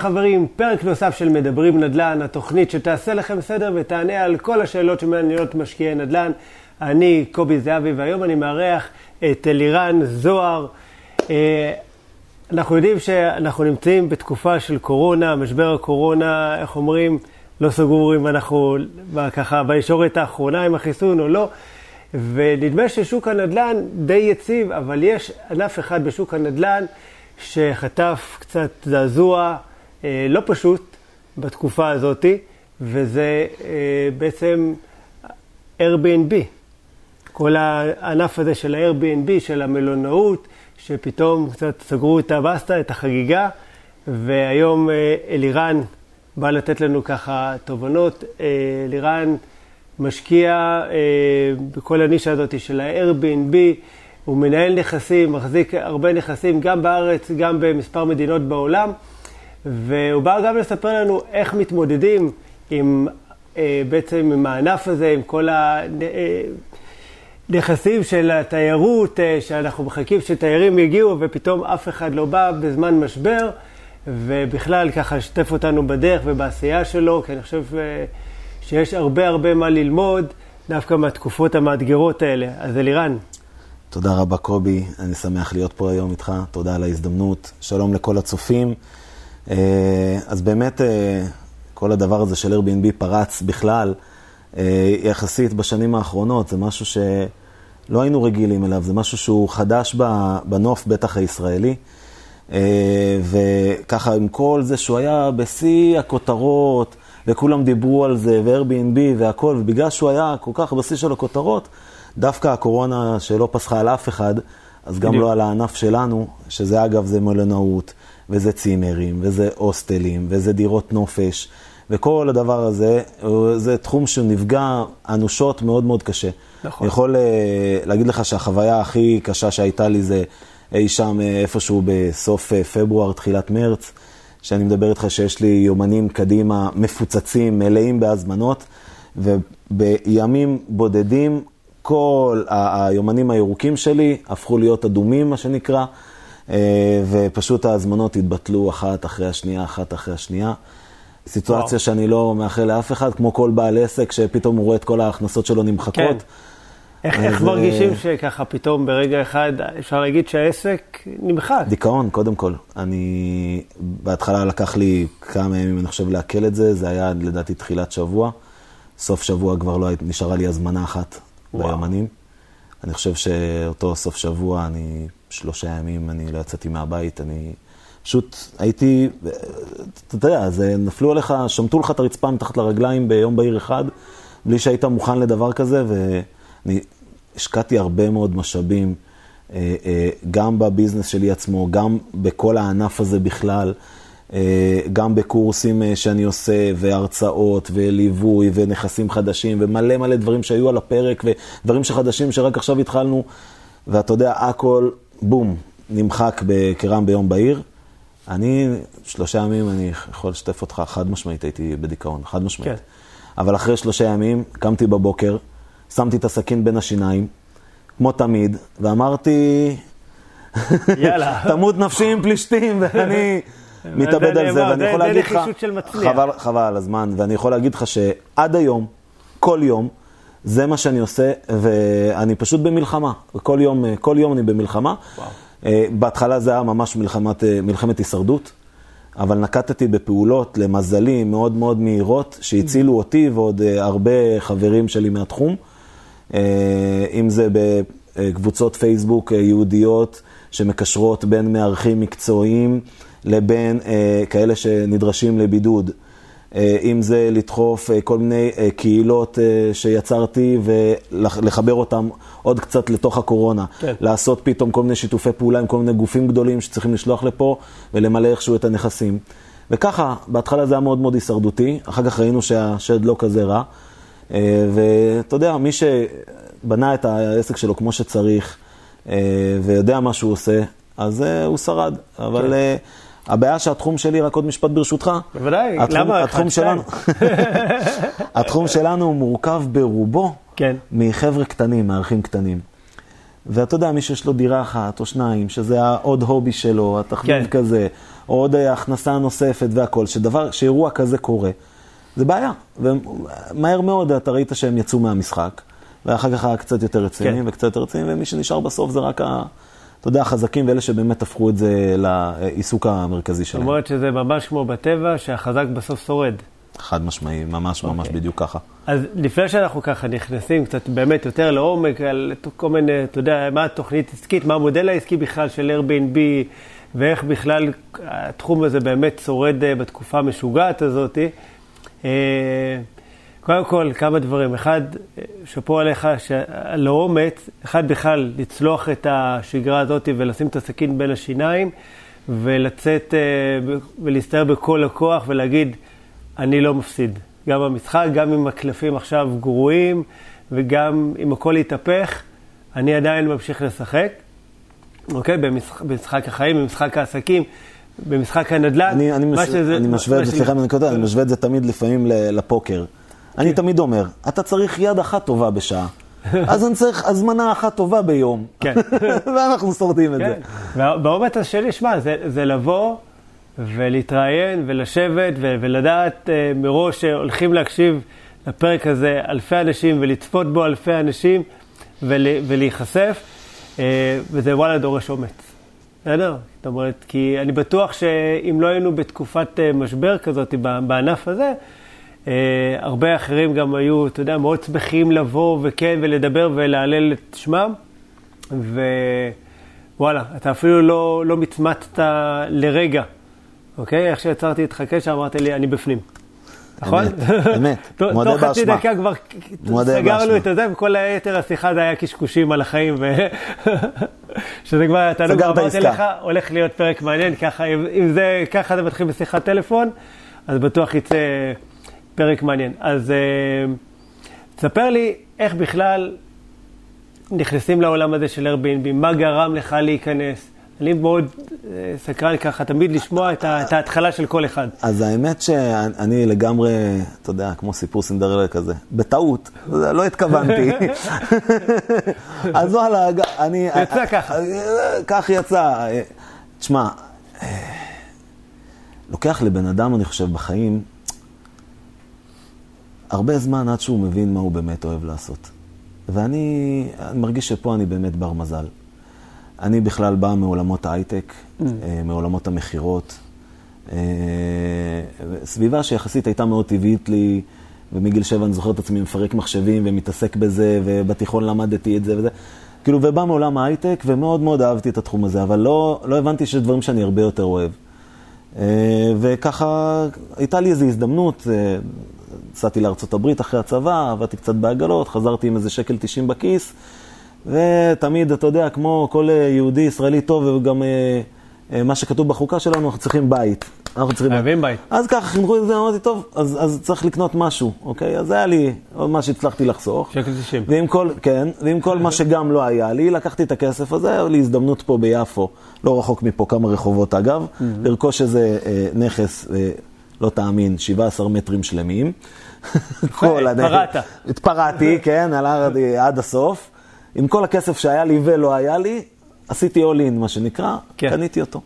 חברים, פרק נוסף של מדברים נדל"ן, התוכנית שתעשה לכם סדר ותענה על כל השאלות שמעניינות משקיעי נדל"ן. אני קובי זהבי והיום אני מארח את אלירן זוהר. אה, אנחנו יודעים שאנחנו נמצאים בתקופה של קורונה, משבר הקורונה, איך אומרים, לא סגור אם אנחנו ככה בישורת האחרונה עם החיסון או לא. ונדמה ששוק הנדל"ן די יציב, אבל יש ענף אחד בשוק הנדל"ן שחטף קצת זעזוע לא פשוט בתקופה הזאת, וזה אה, בעצם Airbnb. כל הענף הזה של ה-Airbnb, של המלונאות, שפתאום קצת סגרו את הבסטה, את החגיגה, והיום אה, אלירן בא לתת לנו ככה תובנות. אה, אלירן משקיע אה, בכל הנישה הזאת של ה-Airbnb. הוא מנהל נכסים, מחזיק הרבה נכסים, גם בארץ, גם במספר מדינות בעולם, והוא בא גם לספר לנו איך מתמודדים עם, אה, בעצם עם הענף הזה, עם כל הנכסים אה, של התיירות, אה, שאנחנו מחכים שתיירים יגיעו ופתאום אף אחד לא בא בזמן משבר, ובכלל ככה לשתף אותנו בדרך ובעשייה שלו, כי אני חושב אה, שיש הרבה הרבה מה ללמוד דווקא מהתקופות המאתגרות האלה. אז אלירן. תודה רבה קובי, אני שמח להיות פה היום איתך, תודה על ההזדמנות. שלום לכל הצופים. אה, אז באמת, אה, כל הדבר הזה של Airbnb פרץ בכלל, אה, יחסית בשנים האחרונות, זה משהו שלא היינו רגילים אליו, זה משהו שהוא חדש בנוף, בטח הישראלי. וככה, עם כל זה שהוא היה בשיא הכותרות, וכולם דיברו על זה, ו-Airbnb והכל, ובגלל שהוא היה כל כך בשיא של הכותרות, דווקא הקורונה שלא פסחה על אף אחד, אז גם לא על הענף שלנו, שזה אגב זה מלונאות, וזה צימרים, וזה הוסטלים, וזה דירות נופש, וכל הדבר הזה, זה תחום שנפגע אנושות מאוד מאוד קשה. נכון. אני יכול אה, להגיד לך שהחוויה הכי קשה שהייתה לי זה אי שם אה, איפשהו בסוף אה, פברואר, תחילת מרץ, שאני מדבר איתך שיש לי יומנים קדימה מפוצצים, מלאים בהזמנות, ובימים בודדים כל היומנים הירוקים שלי הפכו להיות אדומים, מה שנקרא, ופשוט ההזמנות התבטלו אחת אחרי השנייה, אחת אחרי השנייה. סיטואציה וואו. שאני לא מאחל לאף אחד, כמו כל בעל עסק שפתאום הוא רואה את כל ההכנסות שלו נמחקות. כן. איך, איך מרגישים שככה פתאום ברגע אחד אפשר להגיד שהעסק נמחק? דיכאון, קודם כל. אני, בהתחלה לקח לי כמה ימים, אני חושב, לעכל את זה, זה היה לדעתי תחילת שבוע. סוף שבוע כבר לא נשארה לי הזמנה אחת ביומנים. אני חושב שאותו סוף שבוע, אני שלושה ימים, אני לא יצאתי מהבית, אני פשוט הייתי, אתה יודע, זה נפלו עליך, שמטו לך את הרצפה מתחת לרגליים ביום בהיר אחד, בלי שהיית מוכן לדבר כזה, ואני השקעתי הרבה מאוד משאבים, אה, אה, גם בביזנס שלי עצמו, גם בכל הענף הזה בכלל. אה, גם בקורסים אה, שאני עושה, והרצאות, וליווי, ונכסים חדשים, ומלא מלא דברים שהיו על הפרק, ודברים שחדשים שרק עכשיו התחלנו, ואתה יודע, הכל, בום, נמחק כרעם ביום בהיר. אני, שלושה ימים, אני יכול לשתף אותך, חד משמעית הייתי בדיכאון, חד משמעית. כן. אבל אחרי שלושה ימים, קמתי בבוקר, שמתי את הסכין בין השיניים, כמו תמיד, ואמרתי, יאללה. תמות נפשי עם פלישתים, ואני... מתאבד על זה, ואני יכול להגיד לך, חבל, חבל על הזמן, ואני יכול להגיד לך שעד היום, כל יום, זה מה שאני עושה, ואני פשוט במלחמה. כל יום, כל יום אני במלחמה. וואו. אה, בהתחלה זה היה ממש מלחמת, אה, מלחמת הישרדות, אבל נקטתי בפעולות, למזלי, מאוד מאוד מהירות, שהצילו אותי ועוד אה, הרבה חברים שלי מהתחום. אם זה בקבוצות פייסבוק יהודיות שמקשרות בין מארחים מקצועיים. לבין אה, כאלה שנדרשים לבידוד. אה, אם זה לדחוף אה, כל מיני אה, קהילות אה, שיצרתי ולחבר אותם עוד קצת לתוך הקורונה. כן. לעשות פתאום כל מיני שיתופי פעולה עם כל מיני גופים גדולים שצריכים לשלוח לפה ולמלא איכשהו את הנכסים. וככה, בהתחלה זה היה מאוד מאוד הישרדותי, אחר כך ראינו שהשד לא כזה רע. אה, ואתה יודע, מי שבנה את העסק שלו כמו שצריך אה, ויודע מה שהוא עושה, אז אה, הוא שרד. אבל... כן. הבעיה שהתחום שלי, רק עוד משפט ברשותך. בוודאי, התחום, למה? התחום שלנו, התחום שלנו הוא מורכב ברובו כן. מחבר'ה קטנים, מארחים קטנים. ואתה יודע, מי שיש לו דירה אחת או שניים, שזה העוד הובי שלו, התחביב כן. כזה, או עוד אה, הכנסה נוספת והכל, שדבר, שאירוע כזה קורה, זה בעיה. ומהר מאוד אתה ראית שהם יצאו מהמשחק, ואחר כך היה קצת יותר רציניים כן. וקצת יותר רציניים, ומי שנשאר בסוף זה רק ה... אתה יודע, החזקים ואלה שבאמת הפכו את זה לעיסוק המרכזי זאת שלהם. אומרת שזה ממש כמו בטבע, שהחזק בסוף שורד. חד משמעי, ממש ממש אוקיי. בדיוק ככה. אז לפני שאנחנו ככה נכנסים קצת באמת יותר לעומק, על כל מיני, אתה יודע, מה התוכנית עסקית, מה המודל העסקי בכלל של Airbnb, ואיך בכלל התחום הזה באמת שורד אה, בתקופה המשוגעת הזאת. קודם כל, כמה דברים. אחד, שאפו עליך על האומץ, אחד בכלל, לצלוח את השגרה הזאת ולשים את הסכין בין השיניים, ולצאת אה, ולהסתער בכל הכוח ולהגיד, אני לא מפסיד. גם במשחק, גם אם הקלפים עכשיו גרועים, וגם אם הכל יתהפך, אני עדיין ממשיך לשחק. אוקיי? במשחק, במשחק החיים, במשחק העסקים, במשחק הנדל"ן. אני, אני, מה מש... שזה- אני משווה סליחה, אני קוטע, אני משווה את זה תמיד לפעמים לפוקר. אני תמיד אומר, אתה צריך יד אחת טובה בשעה, אז אני צריך הזמנה אחת טובה ביום. כן. ואנחנו שורדים את זה. כן. והאומץ שלי, שמע, זה, לבוא ולהתראיין ולשבת ולדעת אה, מראש שהולכים להקשיב לפרק הזה אלפי אנשים ולצפות בו אלפי אנשים ול- ולהיחשף, אה, וזה וואלה דורש אומץ. בסדר? זאת אומרת, כי אני בטוח שאם לא היינו בתקופת אה, משבר כזאת בענף הזה, הרבה אחרים גם היו, אתה יודע, מאוד שמחים לבוא וכן ולדבר ולהלל את שמם. ווואלה, אתה אפילו לא, לא מצמצת לרגע, אוקיי? איך שיצרתי איתך קשר, אמרת לי, אני בפנים. נכון? אמת, אמת. תוך- מודה תוך חצי באשמה. דקה כבר סגרנו באשמה. את הזה, וכל היתר השיחה זה היה קשקושים על החיים, ו... שזה כבר, אתה סגרת אמרתי. לך, הולך להיות פרק מעניין, ככה, אם זה, ככה זה מתחיל בשיחת טלפון, אז בטוח יצא פרק מעניין. אז אה, תספר לי איך בכלל נכנסים לעולם הזה של Airbnb, מה גרם לך להיכנס? אני מאוד אה, סקרן ככה תמיד לשמוע את, ה, את ההתחלה של כל אחד. אז האמת שאני לגמרי, אתה יודע, כמו סיפור סינדרלה כזה, בטעות, לא התכוונתי. אז וואלה, אני... יצא ככה. כך יצא. תשמע, לוקח לבן אדם, אני חושב, בחיים, הרבה זמן עד שהוא מבין מה הוא באמת אוהב לעשות. ואני אני מרגיש שפה אני באמת בר מזל. אני בכלל בא מעולמות ההייטק, Mm. אה, מעולמות המכירות. אה, סביבה שיחסית הייתה מאוד טבעית לי, ומגיל שבע אני זוכר את עצמי מפרק מחשבים ומתעסק בזה, ובתיכון למדתי את זה וזה. כאילו, ובא מעולם ההייטק, ומאוד מאוד אהבתי את התחום הזה, אבל לא, לא הבנתי שיש דברים שאני הרבה יותר אוהב. אה, וככה, הייתה לי איזו הזדמנות, נסעתי הברית אחרי הצבא, עבדתי קצת בעגלות, חזרתי עם איזה שקל 90 בכיס, ותמיד, אתה יודע, כמו כל אה, יהודי ישראלי טוב, וגם אה, אה, מה שכתוב בחוקה שלנו, אנחנו צריכים בית. אנחנו צריכים חייבים בית. אז ככה חינכו את זה, אמרתי, טוב, אז, אז צריך לקנות משהו, אוקיי? אז היה לי עוד מה שהצלחתי לחסוך. שקל 90. ועם כל, כן, ועם כל מה שגם לא היה לי, לקחתי את הכסף הזה, היה לי הזדמנות פה ביפו, לא רחוק מפה, כמה רחובות אגב, לרכוש איזה אה, נכס, אה, לא תאמין, 17 מטרים שלמים. כל הנכס- התפרעת. התפרעתי, כן, הלכתי עד הסוף. עם כל הכסף שהיה לי ולא היה לי, עשיתי all in, מה שנקרא, כן. קניתי אותו.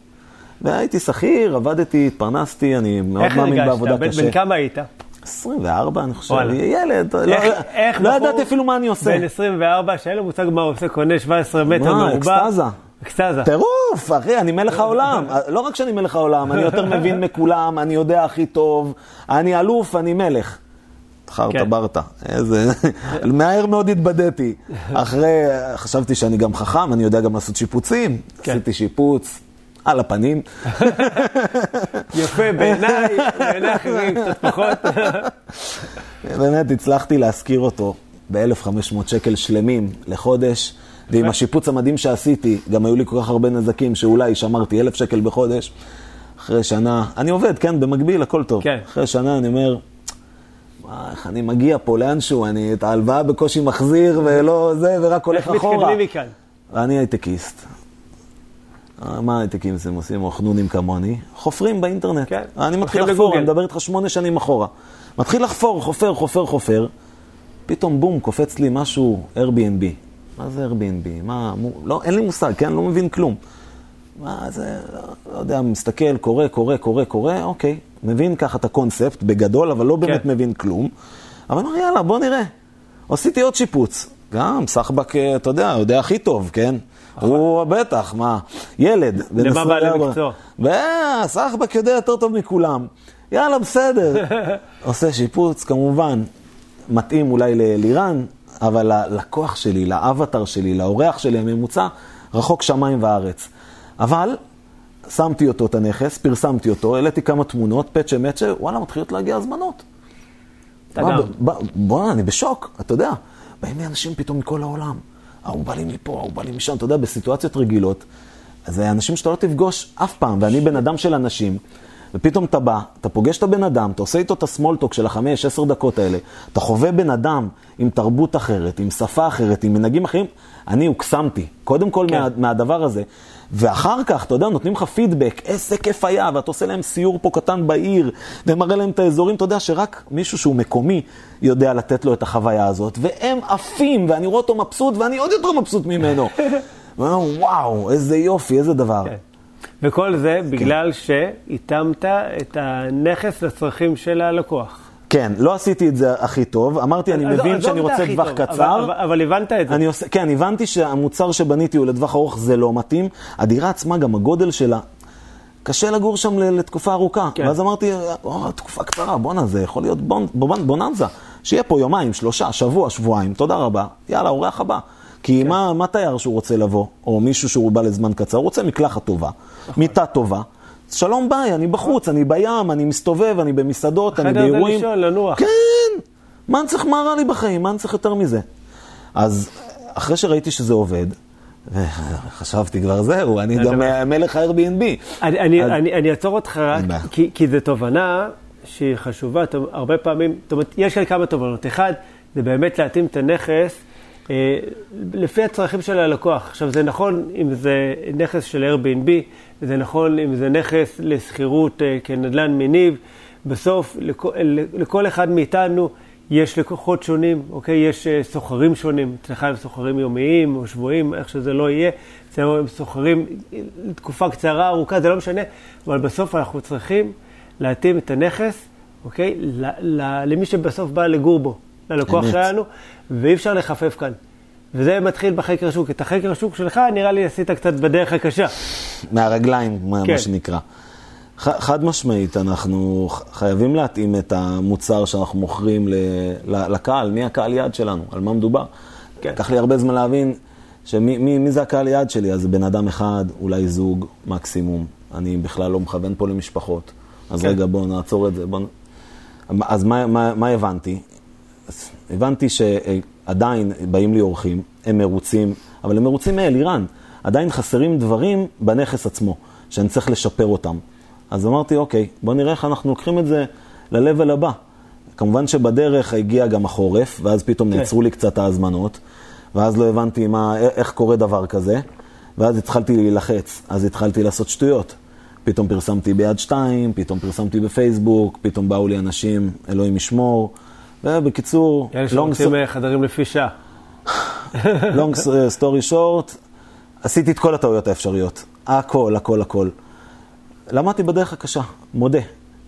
והייתי שכיר, עבדתי, התפרנסתי, אני מאוד איך מאמין הרגשת? בעבודה קשה. בן כמה היית? 24, אני חושב, וואלה. ילד, לא- איך- איך לא בחור ידעתי אפילו מה אני עושה. בן 24, שאין לו מושג מה הוא עושה, קונה 17 מטר מה, מרובע. אקסטזה. אקסטזה. טירוף, אחי, אני מלך העולם. לא רק שאני מלך העולם, אני יותר מבין מכולם, אני יודע הכי טוב, אני אלוף, אני מלך. חרטה כן. ברטה, איזה... מהר מאוד התבדיתי. אחרי, חשבתי שאני גם חכם, אני יודע גם לעשות שיפוצים. כן. עשיתי שיפוץ על הפנים. יפה, בעיניי, בעיניי אחרים קצת פחות. באמת הצלחתי להשכיר אותו ב-1,500 שקל שלמים לחודש, ועם השיפוץ המדהים שעשיתי, גם היו לי כל כך הרבה נזקים שאולי שמרתי 1,000 שקל בחודש. אחרי שנה, אני עובד, כן, במקביל, הכל טוב. כן. אחרי שנה אני אומר, "מה, איך אני מגיע פה לאנשהו, אני את ההלוואה בקושי מחזיר ולא זה, ורק הולך איך אחורה. מתקדמים מכאן? ואני הייטקיסט. אה, מה הייטקים הם עושים, או חנונים כמוני? חופרים באינטרנט. כן, אני מתחיל לחפור, לגוגל. אני מדבר איתך שמונה שנים אחורה. מתחיל לחפור, חופר, חופר, חופר, פתאום בום, קופץ לי משהו Airbnb. מה זה Airbnb? מה, מו, לא, אין לי מושג, כן? לא מבין כלום. מה זה, לא, לא יודע, מסתכל, קורא, קורא, קורא, קורא, אוקיי. מבין ככה את הקונספט בגדול, אבל לא באמת כן. מבין כלום. אבל אומר, יאללה, בוא נראה. עשיתי עוד שיפוץ. גם סחבק, אה, אתה יודע, יודע הכי טוב, כן? הוא בטח, מה, ילד. למה בעלי 24. מקצוע? סחבק יודע יותר טוב מכולם. יאללה, בסדר. עושה שיפוץ, כמובן, מתאים אולי ללירן, אבל ללקוח שלי, לאבטר שלי, לאורח שלי הממוצע, רחוק שמיים וארץ. אבל שמתי אותו, את הנכס, פרסמתי אותו, העליתי כמה תמונות, פצ'ה מצ'ה, וואלה, מתחילות להגיע הזמנות. אתה גם. בוא, אני בשוק, אתה יודע. באים לי אנשים פתאום מכל העולם. ההוא בא לי מפה, ההוא בא לי משם, אתה יודע, בסיטואציות רגילות. אז זה אנשים שאתה לא תפגוש אף פעם, ואני בן אדם של אנשים, ופתאום אתה בא, אתה פוגש את הבן אדם, אתה עושה איתו את הסמולטוק של החמש, עשר דקות האלה, אתה חווה בן אדם עם תרבות אחרת, עם שפה אחרת, עם מנהגים אחרים, אני הוקסמתי, קודם כל כן. מה, מהדבר הזה. ואחר כך, אתה יודע, נותנים לך פידבק, איזה כיף היה, ואתה עושה להם סיור פה קטן בעיר, ומראה להם את האזורים, אתה יודע שרק מישהו שהוא מקומי יודע לתת לו את החוויה הזאת, והם עפים, ואני רואה אותו מבסוט, ואני עוד יותר מבסוט ממנו. וואו, איזה יופי, איזה דבר. כן. וכל זה כן. בגלל שהתאמת את הנכס לצרכים של הלקוח. כן, לא עשיתי את זה הכי טוב, אמרתי, אני עזוב- מבין עזוב שאני את רוצה טווח קצר. אבל, הבנת את זה. כן, הבנתי שהמוצר שבניתי הוא לטווח ארוך, זה לא מתאים. הדירה עצמה, גם הגודל שלה, קשה לגור שם לתקופה ארוכה. כן. ואז אמרתי, או, תקופה קצרה, בואנה, זה יכול להיות בונ, בונ, בוננזה. שיהיה פה יומיים, שלושה, שבוע, שבועיים, תודה רבה, יאללה, אורח הבא. כי כן. מה, מה תייר שהוא רוצה לבוא, או מישהו שהוא בא לזמן קצר, הוא רוצה מקלחת טובה, נכון. מיטה טובה. שלום ביי, אני בחוץ, אני בים, אני מסתובב, אני במסעדות, אני חדר זה באירועים. לישון, לנוח. כן, מה אני צריך, מה רע לי בחיים? מה אני צריך יותר מזה? אז אחרי שראיתי שזה עובד, חשבתי כבר זהו, אני גם. מלך ה-Airbnb. אני, אעצור אותך רק. כי, זו תובנה שהיא חשובה, הרבה פעמים, זאת אומרת, יש כאן כמה תובנות. אחד, זה באמת להתאים את הנכס לפי הצרכים של הלקוח. עכשיו, זה נכון אם זה נכס של Airbnb, זה נכון אם זה נכס לשכירות אה, כנדל"ן מניב. בסוף, לכל, לכל אחד מאיתנו יש לקוחות שונים, אוקיי? יש אה, סוחרים שונים. אצלך הם סוחרים יומיים או שבועיים, איך שזה לא יהיה. אצלנו הם סוחרים לתקופה קצרה, ארוכה, זה לא משנה, אבל בסוף אנחנו צריכים להתאים את הנכס, אוקיי? ל, ל, למי שבסוף בא לגור בו, ללקוח. שלנו, ואי אפשר לחפף כאן. וזה מתחיל בחקר השוק. את החקר השוק שלך, נראה לי עשית קצת בדרך הקשה. מהרגליים, מה, כן. מה שנקרא. ח, חד משמעית, אנחנו חייבים להתאים את המוצר שאנחנו מוכרים ל, ל, לקהל, מי הקהל יעד שלנו, על מה מדובר. כן. לקח לי הרבה זמן להבין שמי מי, מי זה הקהל יעד שלי, אז בן אדם אחד, אולי זוג, מקסימום. אני בכלל לא מכוון פה למשפחות. אז כן. רגע, בואו נעצור את זה. בוא... אז מה, מה, מה הבנתי? הבנתי שעדיין באים לי אורחים, הם מרוצים, אבל הם מרוצים מאלירן. עדיין חסרים דברים בנכס עצמו, שאני צריך לשפר אותם. אז אמרתי, אוקיי, בוא נראה איך אנחנו לוקחים את זה ל-level הבא. כמובן שבדרך הגיע גם החורף, ואז פתאום כן. נעצרו לי קצת ההזמנות, ואז לא הבנתי מה, איך קורה דבר כזה, ואז התחלתי להילחץ, אז התחלתי לעשות שטויות. פתאום פרסמתי ביד שתיים, פתאום פרסמתי בפייסבוק, פתאום באו לי אנשים, אלוהים ישמור. ובקיצור, אלה שרוצים אה, חדרים לפי שעה. long story short, עשיתי את כל הטעויות האפשריות. הכל, הכל, הכל. למדתי בדרך הקשה, מודה.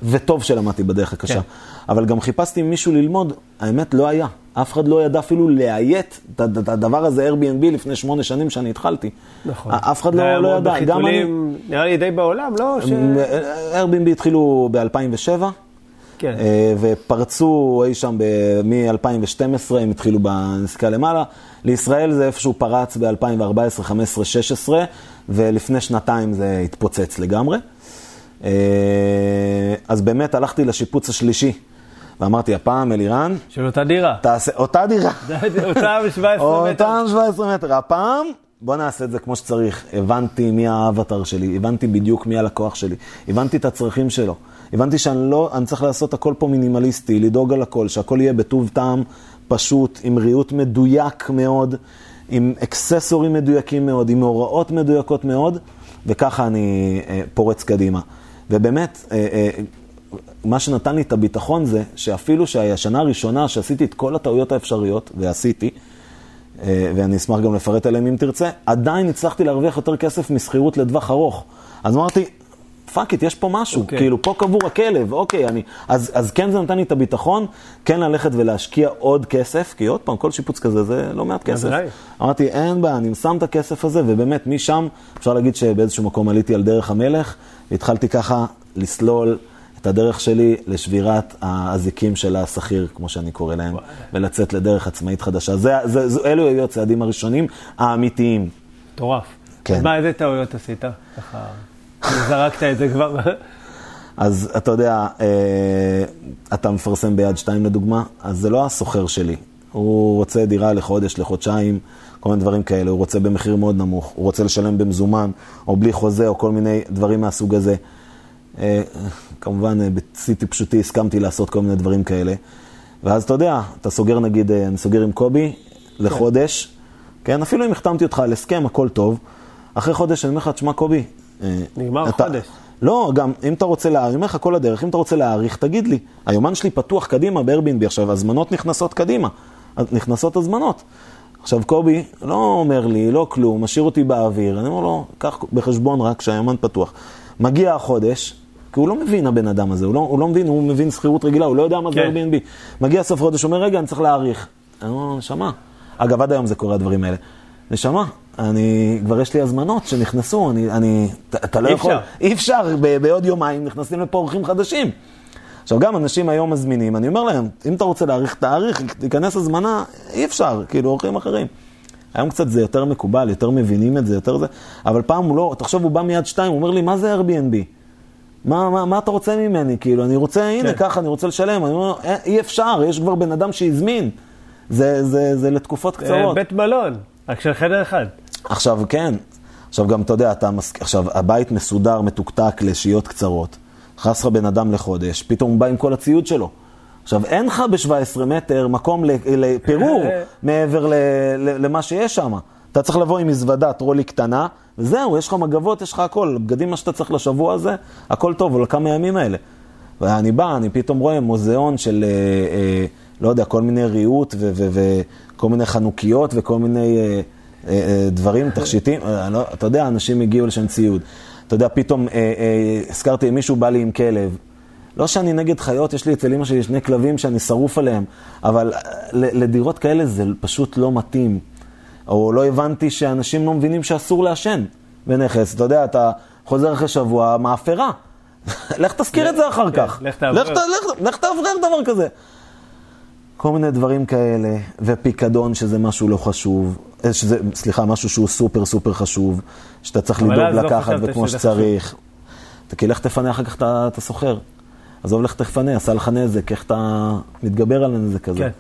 וטוב שלמדתי בדרך הקשה. כן. אבל גם חיפשתי מישהו ללמוד, האמת לא היה. אף אחד לא ידע אפילו לאיית את הד- את הדבר הזה Airbnb לפני שמונה שנים שאני התחלתי. נכון. אף אחד לא, לא מאוד ידע. גם אני... נראה לי די בעולם, לא? ש... Airbnb התחילו ב-2007. כן. אה, ופרצו אי שם מ-2012, הם התחילו בנסיקה למעלה. לישראל זה איפשהו פרץ ב-2014, 15, 16, ולפני שנתיים זה התפוצץ לגמרי. אה, אז באמת הלכתי לשיפוץ השלישי, ואמרתי, הפעם אלירן, של אותה דירה. תעשה אותה דירה. אותה ב-17 מטר. אותם 17 מטר. הפעם, בוא נעשה את זה כמו שצריך. הבנתי מי האבטר שלי, הבנתי בדיוק מי הלקוח שלי, הבנתי את הצרכים שלו. הבנתי שאני לא, אני צריך לעשות הכל פה מינימליסטי, לדאוג על הכל, שהכל יהיה בטוב טעם, פשוט, עם ריהוט מדויק מאוד, עם אקססורים מדויקים מאוד, עם הוראות מדויקות מאוד, וככה אני אה, פורץ קדימה. ובאמת, אה, אה, מה שנתן לי את הביטחון זה שאפילו שהשנה הראשונה שעשיתי את כל הטעויות האפשריות, ועשיתי, אה, ואני אשמח גם לפרט עליהם אם תרצה, עדיין הצלחתי להרוויח יותר כסף משכירות לטווח ארוך. אז אמרתי, fuck it, יש פה משהו, okay. אוקיי. כאילו, פה קבור הכלב, אוקיי, אני... אז, אז כן זה נתן לי את הביטחון, כן ללכת ולהשקיע עוד כסף, כי עוד פעם, כל שיפוץ כזה זה לא מעט כסף. אמרתי, אין בעיה, אני שם את הכסף הזה, ובאמת, משם אפשר להגיד שבאיזשהו מקום עליתי על דרך המלך, והתחלתי ככה לסלול את הדרך שלי לשבירת האזיקים של השכיר, כמו שאני קורא להם, וואלה. ולצאת לדרך עצמאית חדשה. זה, זה, זה, אלו היו הצעדים הראשונים האמיתיים. מטורף. כן. אז מה, איזה טעויות עשית? ככה, זרקת את זה כבר. אז אתה יודע, אה, אתה מפרסם ביד שתיים לדוגמה, אז זה לא הסוחר שלי. הוא רוצה דירה לחודש, לחודשיים, כל מיני דברים כאלה. הוא רוצה במחיר מאוד נמוך, הוא רוצה לשלם במזומן, או בלי חוזה, או כל מיני דברים מהסוג הזה. אה, כמובן, אה, בשיא טיפשותי הסכמתי לעשות כל מיני דברים כאלה. ואז אתה יודע, אתה סוגר נגיד, אני סוגר עם קובי לחודש, כן? אפילו אם החתמתי אותך על הסכם, הכל טוב. אחרי חודש אני אומר לך, תשמע קובי, נגמר אתה- חודש. לא, גם אם אתה רוצה להאריך, אני אומר לך כל הדרך, אם אתה רוצה להאריך, תגיד לי. היומן שלי פתוח קדימה ב-Airbnb, עכשיו הזמנות נכנסות קדימה, נכנסות הזמנות. עכשיו קובי לא אומר לי, לא כלום, משאיר אותי באוויר, אני אומר לו, קח בחשבון רק שהיומן פתוח. מגיע החודש, כי הוא לא מבין הבן אדם הזה, הוא לא, הוא לא מבין, הוא מבין שכירות רגילה, הוא לא יודע מה זה כן. Airbnb. מגיע סוף חודש, אומר, רגע, אני צריך להאריך. אני אומר לו, נשמה. אגב, עד היום זה קורה, הדברים האלה. נשמה, אני, כבר יש לי הזמנות שנכנסו, אני, אני, אתה- לא יכול. אי אפשר, ב- בעוד יומיים נכנסים לפה אורחים חדשים. עכשיו, גם אנשים היום מזמינים, אני אומר להם, אם אתה רוצה להאריך, תאריך, תיכנס הזמנה, אי אפשר, כאילו, אורחים אחרים. היום קצת זה יותר מקובל, יותר מבינים את זה, יותר זה, אבל פעם הוא לא, תחשוב, הוא בא מיד שתיים, הוא אומר לי, מה זה Airbnb? מה, מה, מה אתה רוצה ממני? כאילו, אני רוצה, הנה, כן. ככה, אני רוצה לשלם. אני אומר, "אה, אי אפשר, יש כבר בן אדם שהזמין. זה, זה, זה לתקופות אה, קצרות. בית מלון, רק של חדר אחד. עכשיו, כן. עכשיו, גם אתה יודע, אתה מס... עכשיו, הבית מסודר, מתוקתק לשהיות קצרות. נכנס לך בן אדם לחודש, פתאום הוא בא עם כל הציוד שלו. עכשיו, אין לך ב-17 מטר מקום לפירור מעבר למה שיש שם. אתה צריך לבוא עם מזוודה טרולי קטנה, וזהו, יש לך מגבות, יש לך הכל. בגדים, מה שאתה צריך לשבוע הזה, הכל טוב, או לכמה ימים האלה. ואני בא, אני פתאום רואה מוזיאון של, אה, אה, לא יודע, כל מיני ריהוט וכל מיני חנוכיות וכל מיני אה, אה, אה, דברים, תכשיטים. אה, לא, אתה יודע, אנשים הגיעו לשם ציוד. אתה יודע, פתאום אה, אה, הזכרתי, מישהו בא לי עם כלב. לא שאני נגד חיות, יש לי אצל אמא שלי שני כלבים שאני שרוף עליהם, אבל לדירות כאלה זה פשוט לא מתאים. או לא הבנתי שאנשים לא מבינים שאסור לעשן בנכס. אתה יודע, אתה חוזר אחרי שבוע, מאפרה. לך תזכיר את זה אחר כן, כך. לך תאוורר. לך תאוורר דבר כזה. כל מיני דברים כאלה, ופיקדון שזה משהו לא חשוב, אה, שזה, סליחה, משהו שהוא סופר סופר חשוב, שאתה צריך לדאוג לא לקחת חשבת וכמו שצריך. אתה כי לך תפנה אחר כך את הסוחר. עזוב, לך תפנה, עשה לך נזק, איך אתה מתגבר על הנזק הזה. כן.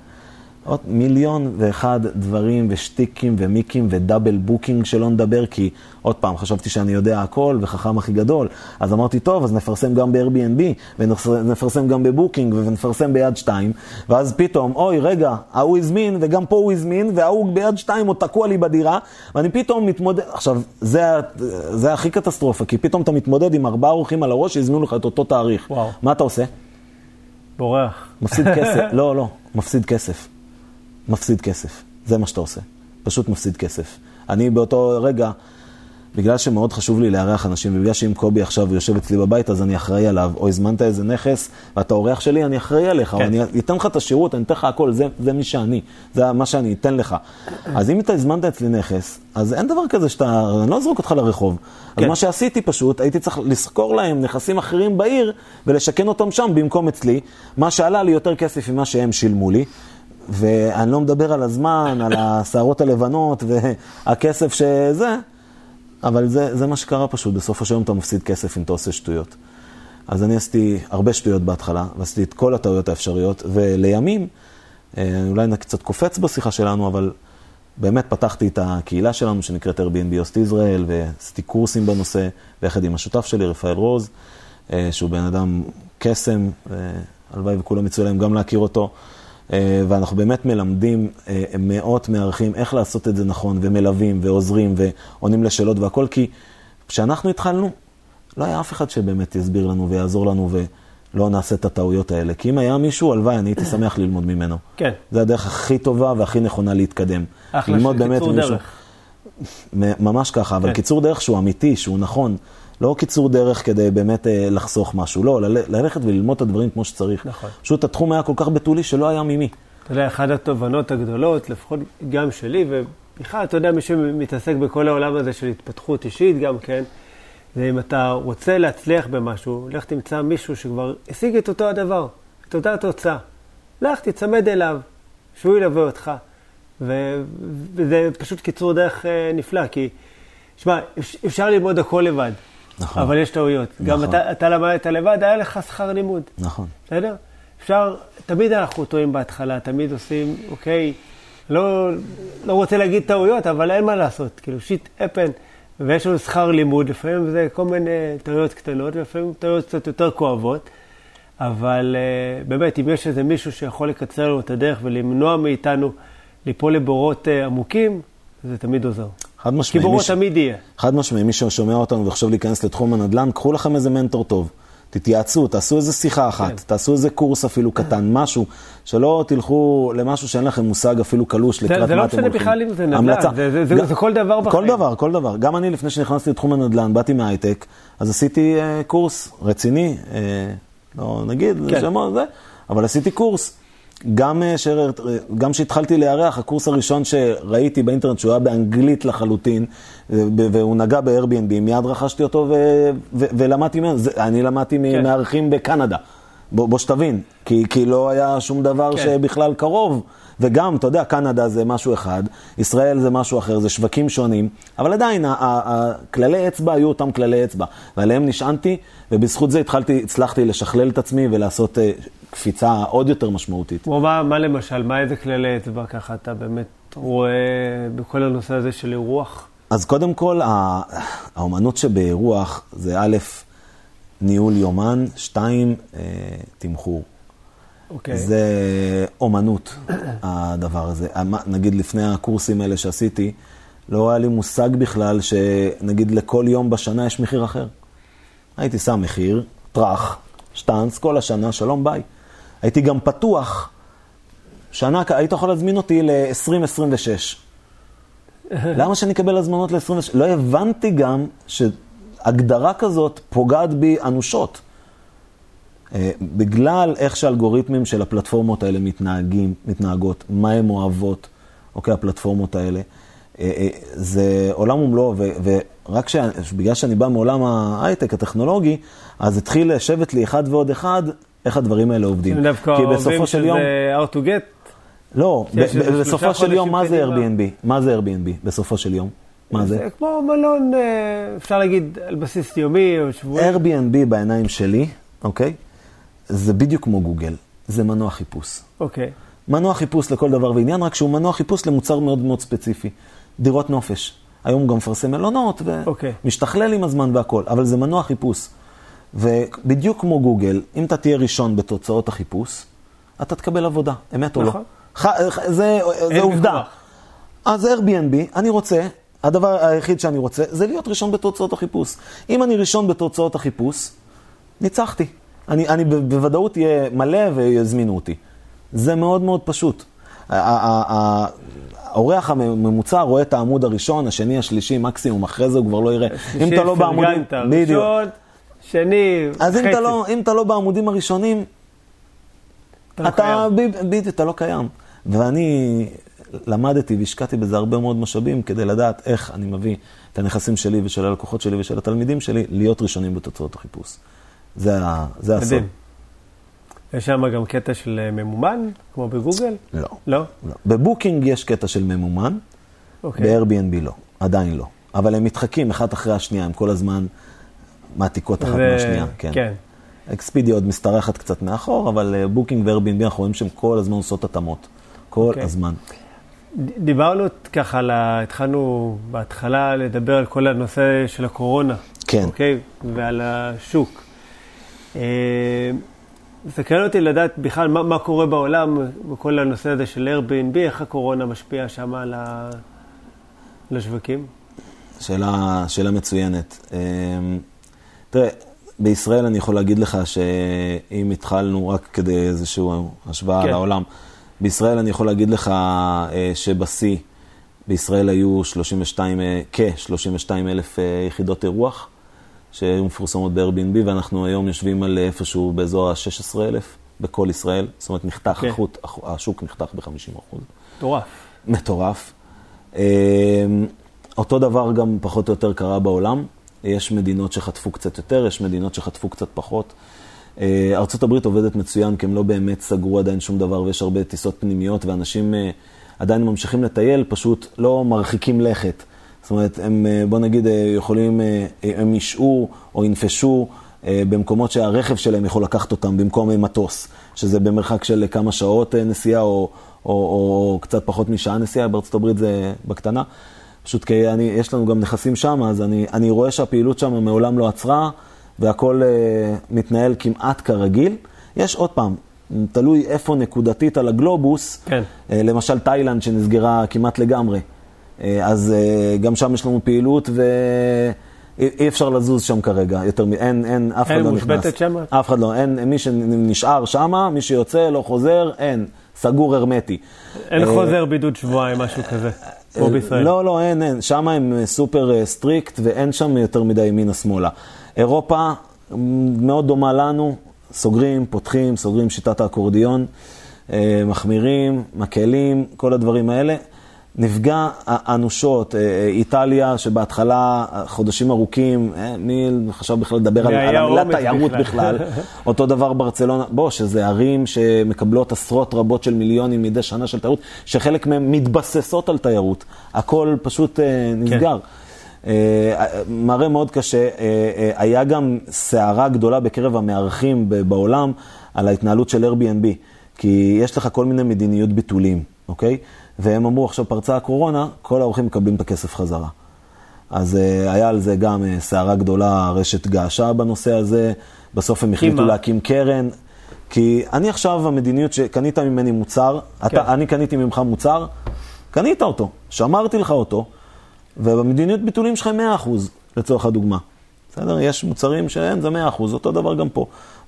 עוד מיליון ואחד דברים ושטיקים ומיקים ו double booking שלא נדבר, כי עוד פעם, חשבתי שאני יודע הכל וחכם הכי גדול. אז אמרתי, טוב, אז נפרסם גם ב-Airbnb, ונפרסם גם בבוקינג, ונפרסם ביד שתיים. ואז פתאום, אוי, רגע, ההוא הזמין, וגם פה הוא הזמין, וההוא ביד שתיים עוד תקוע לי בדירה, ואני פתאום מתמודד, עכשיו, זה, זה הכי קטסטרופה, כי פתאום אתה מתמודד עם ארבעה אורחים על הראש שהזמינו לך את אותו תאריך. וואו. מה אתה עושה? בורח. מפסיד כסף. לא, לא, מפסיד כסף. מפסיד כסף. זה מה שאתה עושה. פשוט מפסיד כסף. אני באותו רגע, בגלל שמאוד חשוב לי לארח אנשים, ובגלל שאם קובי עכשיו יושב אצלי בבית, אז אני אחראי עליו, או הזמנת איזה נכס, ואתה אורח שלי, אני אחראי עליך, כן. או אני אתן לך את השירות, אני אתן לך הכל, זה, זה מי שאני, זה מה שאני אתן לך. אז אם אתה הזמנת אצלי נכס, אז אין דבר כזה שאתה, אני לא אזרוק אותך לרחוב. אז כן. מה שעשיתי פשוט, הייתי צריך לשכור להם נכסים אחרים בעיר, ולשכן אותם שם במקום אצלי, מה שעלה לי יותר כסף ממה שהם שילמו לי. ואני לא מדבר על הזמן, על השערות הלבנות והכסף שזה, אבל זה, זה מה שקרה פשוט, בסוף השעון אתה מפסיד כסף אם אתה עושה שטויות. אז אני עשיתי הרבה שטויות בהתחלה, ועשיתי את כל הטעויות האפשריות, ולימים, אה, אולי אני קצת קופץ בשיחה שלנו, אבל באמת פתחתי את הקהילה שלנו שנקראת Airbnb אוסט ישראל, ועשיתי קורסים בנושא, ביחד עם השותף שלי, רפאל רוז, אה, שהוא בן אדם קסם, והלוואי וכולם יצאו להם גם להכיר אותו. אה, ואנחנו באמת מלמדים אה, מאות מארחים איך לעשות את זה נכון, ומלווים, ועוזרים, ועונים לשאלות והכל, כי כשאנחנו התחלנו, לא היה אף אחד שבאמת יסביר לנו ויעזור לנו, לא נעשה את הטעויות האלה. כי אם היה מישהו, הלוואי, אני הייתי שמח ללמוד ממנו. כן. זה הדרך הכי טובה והכי נכונה להתקדם. אחלה של קיצור דרך. ממש ככה, אבל כן. קיצור דרך שהוא אמיתי, שהוא נכון. לא קיצור דרך כדי באמת אה, לחסוך משהו, לא, לל- ללכת וללמוד את הדברים כמו שצריך. נכון. פשוט התחום היה כל כך בתולי שלא היה ממי. אתה יודע, אחת התובנות הגדולות, לפחות גם שלי, ובכלל, אתה יודע, מי שמתעסק בכל העולם הזה של התפתחות אישית גם כן, זה אם אתה רוצה להצליח במשהו, לך תמצא מישהו שכבר השיג את אותו הדבר, את אותה התוצאה. לך, תצמד אליו, שהוא ילווה אותך. ו- וזה פשוט קיצור דרך אה, נפלא, כי, שמע, אפ- אפשר ללמוד הכל לבד, נכון. אבל יש טעויות. גם נכון. אתה, אתה למדת לבד, היה לך שכר לימוד. נכון. בסדר? אפשר, תמיד אנחנו טועים בהתחלה, תמיד עושים, אוקיי, לא, לא רוצה להגיד טעויות, אבל אין מה לעשות, כאילו שיט אפן, ויש לנו שכר לימוד, לפעמים זה כל מיני טעויות קטנות, ולפעמים טעויות קצת יותר כואבות, אבל uh, באמת, אם יש איזה מישהו שיכול לקצר לנו את הדרך ולמנוע מאיתנו ליפול לבורות uh, עמוקים, זה תמיד עוזר. חד משמעי. מי ש- תמיד יהיה. חד משמעי, מי ששומע אותנו וחושב להיכנס לתחום הנדל"ן, קחו לכם איזה מנטור טוב. תתייעצו, תעשו איזה שיחה אחת, כן. תעשו איזה קורס אפילו קטן, משהו, שלא תלכו למשהו שאין לכם מושג אפילו קלוש לקראת מה זה אתם לא הולכים. משנה בכלל אם זה נדל"ן, המלצה. זה- זה- זה- זה כל דבר בחיים. כל דבר, כל דבר. גם אני, לפני שנכנסתי לתחום הנדל"ן, באתי מההייטק, אז עשיתי אה, קורס רציני, אה, לא נגיד, כן. שמות, זה, אבל עשיתי קורס. גם אה, ש- גם כשהתחלתי לארח, הקורס הראשון שראיתי באינטרנט, שהוא היה באנגלית לחלוטין, אה, והוא נגע ב-Airbnb, מיד רכשתי אותו ו- ו- ולמדתי ממנו. אני למדתי כן. ממארחים בקנדה. בוא, בוא שתבין, כי, כי לא היה שום דבר כן. שבכלל קרוב. וגם, אתה יודע, קנדה זה משהו אחד, ישראל זה משהו אחר, זה שווקים שונים, אבל עדיין, הכללי אצבע היו אותם כללי אצבע, ועליהם נשענתי, ובזכות זה התחלתי, הצלחתי לשכלל את עצמי ולעשות אה, קפיצה עוד יותר משמעותית. כמו מה, מה למשל, מה איזה כללי אצבע ככה אתה באמת רואה בכל הנושא הזה של אירוח? אז קודם כל, האומנות שבאירוח זה א', ניהול יומן, שתיים, אה, תמחור. אוקיי. זה אומנות, הדבר הזה. המ- נגיד לפני הקורסים האלה שעשיתי, לא היה לי מושג בכלל שנגיד לכל יום בשנה יש מחיר אחר. הייתי שם מחיר, טראח, שטאנץ, כל השנה, שלום, ביי. הייתי גם פתוח, שנה, היית יכול להזמין אותי ל-2026. למה שאני אקבל הזמנות ל-26? לא הבנתי גם שהגדרה כזאת פוגעת בי אנושות. אה, בגלל איך שהאלגוריתמים של הפלטפורמות האלה מתנהגים, מתנהגות, מה הן אוהבות, אוקיי, הפלטפורמות האלה, אה, אה, זה עולם ומלואו, ורק ש... בגלל שאני בא מעולם ההייטק הטכנולוגי, אז התחיל לשבת לי אחד ועוד אחד, איך הדברים האלה עובדים. דווקא כי אוהבים בסופו של יום... שזה how to get. לא, בסופו של יום, מה זה. Airbnb? מה זה Airbnb בסופו של יום? מה זה? זה כמו מלון, אה, אפשר להגיד, על בסיס יומי או שבועי. Airbnb בעיניים שלי, אוקיי? זה בדיוק כמו גוגל, זה מנוע חיפוש. אוקיי. מנוע חיפוש לכל דבר ועניין, רק שהוא מנוע חיפוש למוצר מאוד מאוד ספציפי. דירות נופש. היום הוא גם מפרסם מלונות, אוקיי. ומשתכלל עם הזמן והכל, אבל זה מנוע חיפוש. ובדיוק כמו גוגל, אם אתה תהיה ראשון בתוצאות החיפוש, אתה תקבל עבודה, אמת או לא? נכון. ח- ח- זה, זה עובדה. ויכוח. אז Airbnb, אני רוצה, הדבר היחיד שאני רוצה, זה להיות ראשון בתוצאות החיפוש. אם אני ראשון בתוצאות החיפוש, ניצחתי. אני, אני בוודאות אהיה מלא ויזמינו אותי. זה מאוד מאוד פשוט. האורח הממוצע רואה את העמוד הראשון, השני, השלישי, מקסימום, אחרי זה הוא כבר לא יראה. אם אתה לא בעמודים... פרגנת, בדיוק. שני, אז אם חצי. אתה, לא, אם אתה לא בעמודים הראשונים, אתה לא אתה, קיים. בדיוק, אתה לא קיים. ואני למדתי והשקעתי בזה הרבה מאוד משאבים כדי לדעת איך אני מביא את הנכסים שלי ושל הלקוחות שלי ושל התלמידים שלי להיות ראשונים בתוצאות החיפוש. זה, זה הסוד. מדהים. יש שם גם קטע של אה, ממומן, כמו בגוגל? לא, לא? לא. בבוקינג יש קטע של ממומן, אוקיי. ב-Airbnb לא, עדיין לא. אבל הן מתחקות אחת אחרי השנייה, הם כל הזמן מעתיקות אחת זה- מהשנייה. כן. כן. אקספדיה עוד משתרכת קצת מאחור, אבל אה, בוקינג ו-Airbnb אנחנו רואים שהם כל הזמן עושות התאמות. כל אוקיי. הזמן. דיברנו ככה, על ה- התחלנו בהתחלה לדבר על כל הנושא של הקורונה. כן. אוקיי? ועל השוק. אה, מסקרן אותי לדעת בכלל מה, מה קורה בעולם בכל הנושא הזה של Airbnb, איך הקורונה משפיעה שם על ה... לשווקים. שאלה, שאלה מצוינת. תראה, בישראל אני יכול להגיד לך שאם התחלנו רק כדי איזושהי השוואה כן. לעולם, בישראל אני יכול להגיד לך אה, שבשיא, בישראל היו 32, אה, כ-32 אלף אה, יחידות אירוח, שהיו מפורסמות ב-Airbnb, ואנחנו היום יושבים על איפשהו באזור ה-16 אלף בכל ישראל. זאת אומרת, נחתך, כן. החוט, השוק נחתך ב-50 אחוז. מטורף. מטורף. אותו דבר גם פחות או יותר קרה בעולם. יש מדינות שחטפו קצת יותר, יש מדינות שחטפו קצת פחות. אה, ארה"ב עובדת מצוין, כי הם לא באמת סגרו עדיין שום דבר, ויש הרבה טיסות פנימיות, ואנשים אה, עדיין ממשיכים לטייל, פשוט לא מרחיקים לכת. זאת אומרת, הם, אה, בוא נגיד, יכולים, הם ישעו או ינפשו במקומות שהרכב שלהם יכול לקחת אותם במקום מטוס, שזה במרחק של כמה שעות נסיעה או, או, או קצת פחות משעה נסיעה, הברית זה בקטנה. פשוט כי אני, יש לנו גם נכסים שם, אז אני, אני רואה שהפעילות שם מעולם לא עצרה, והכל אה, מתנהל כמעט כרגיל. יש עוד פעם, תלוי איפה נקודתית על הגלובוס, כן. אה, למשל תאילנד שנסגרה כמעט לגמרי. אה, אז אה, גם שם יש לנו פעילות ואי אפשר לזוז שם כרגע, יותר מ... אין, אין, אף אחד אין, לא נכנס. מושבתת שמה? אף אחד לא, אין, מי שנשאר שמה, מי שיוצא, לא חוזר, אין. סגור הרמטי. אין חוזר בידוד שבועיים, משהו כזה, כמו בישראל. לא, לא, אין, אין. שם הם אה, סופר אה, strict ואין שם יותר מדי ימינה-שמאלה. אירופה מאוד דומה לנו, סוגרים, פותחים, סוגרים שיטת האקורדיון, אה, מחמירים, מקלים, כל הדברים האלה. נפגע אנושות, אה, אה, איטליה, שבהתחלה אה, חודשים ארוכים, מי חשב בכלל לדבר על, על המילה תיירות בכלל? אותו דבר ברצלונה, בוא, שזה ערים שמקבלות עשרות רבות של מיליונים מדי שנה של תיירות, שחלק מהן מתבססות על תיירות. הכל פשוט אה, נסגר. אה, מראה מאוד קשה. אה, היה גם סערה גדולה בקרב המארחים בעולם על ההתנהלות של Airbnb, כי יש לך כל מיני מדיניות ביטולים, אוקיי? והם אמרו, עכשיו פרצה הקורונה, כל האורחים מקבלים את הכסף חזרה. אז אה, היה על זה גם אה, סערה גדולה, רשת געשה בנושא הזה. בסוף הם החליטו? להקים קרן. כי אני עכשיו, המדיניות שקנית ממני מוצר, כן. אתה, אני קניתי ממך מוצר, קנית אותו, שמרתי לך אותו, ובמדיניות ביטולים שלך 100% לצורך הדוגמה. בסדר? יש מוצרים שאין, זה 100%, אותו דבר גם פה.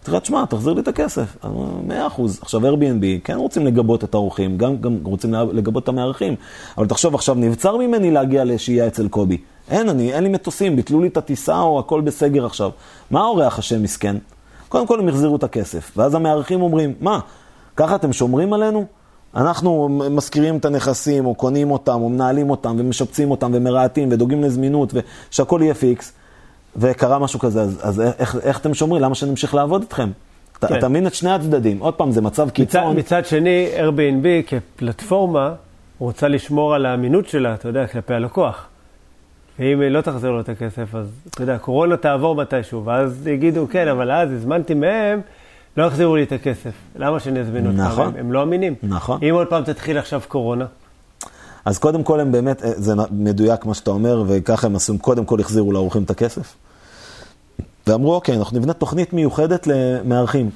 לך, תשמע, תחזיר לי את הכסף. אומר, 100%. עכשיו, Airbnb כן רוצים לגבות את האורחים, גם, גם רוצים לגבות את המארחים. אבל תחשוב, עכשיו נבצר ממני להגיע לשהייה אצל קובי. אין, אני, אין לי מטוסים, ביטלו לי את הטיסה או הכל בסגר עכשיו. מה האורח השם מסכן? קודם כל הם החזירו את הכסף, ואז המארחים אומרים, מה, ככה אתם שומרים עלינו? אנחנו משכירים את הנכסים, או קונים אותם, או מנהלים אותם, ומשפצים אותם, ומרהטים, ודואגים לזמינות, ושהכול יהיה פיקס, וקרה משהו כזה, אז, אז איך, איך אתם שומרים? למה שנמשיך לעבוד איתכם? כן. אתה מבין את שני הצדדים. עוד פעם, זה מצב מצד, קיצון. מצד שני, Airbnb כפלטפורמה רוצה לשמור על האמינות שלה, אתה יודע, כלפי הלקוח. ואם היא לא תחזיר לו את הכסף, אז אתה יודע, קורונה תעבור מתישהו, ואז יגידו, כן, אבל אז הזמנתי מהם, לא יחזירו לי את הכסף. למה שאני אזמין אותם? נכון. הם, הם לא אמינים. נכון. אם עוד פעם תתחיל עכשיו קורונה, אז קודם כל הם באמת, אה, זה מדויק מה שאתה אומר, וככה הם עשו, קודם כל החזירו לאורחים את הכסף. ואמרו, אוקיי, אנחנו נבנה תוכנית מיוחדת למארחים.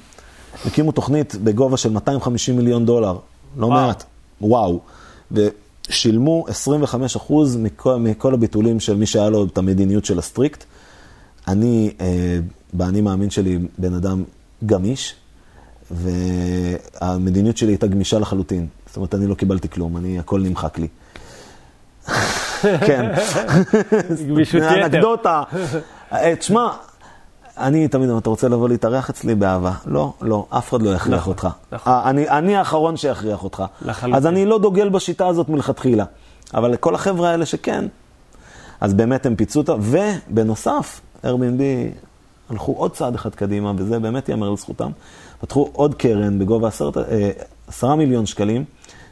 הקימו תוכנית בגובה של 250 מיליון דולר, לא וואו. מעט, וואו. ושילמו 25% מכל, מכל הביטולים של מי שהיה לו את המדיניות של ה strict. אני, אה, באני מאמין שלי, בן אדם גמיש, והמדיניות שלי הייתה גמישה לחלוטין. זאת אומרת, אני לא קיבלתי כלום, אני, הכל נמחק לי. כן. גמישות יתר. אנקדוטה. אה, תשמע, אני תמיד אומר, אתה רוצה לבוא להתארח אצלי באהבה? לא, לא, אף אחד לא יכריח נכון, אותך. נכון. אה, אני האחרון שיכריח אותך. אז אני לא דוגל בשיטה הזאת מלכתחילה. אבל לכל החבר'ה האלה שכן, אז באמת הם פיצו אותה, ובנוסף, Airbnb הלכו עוד צעד אחד קדימה, וזה באמת ייאמר לזכותם. פתחו עוד קרן בגובה עשרת, אה, עשרה מיליון שקלים,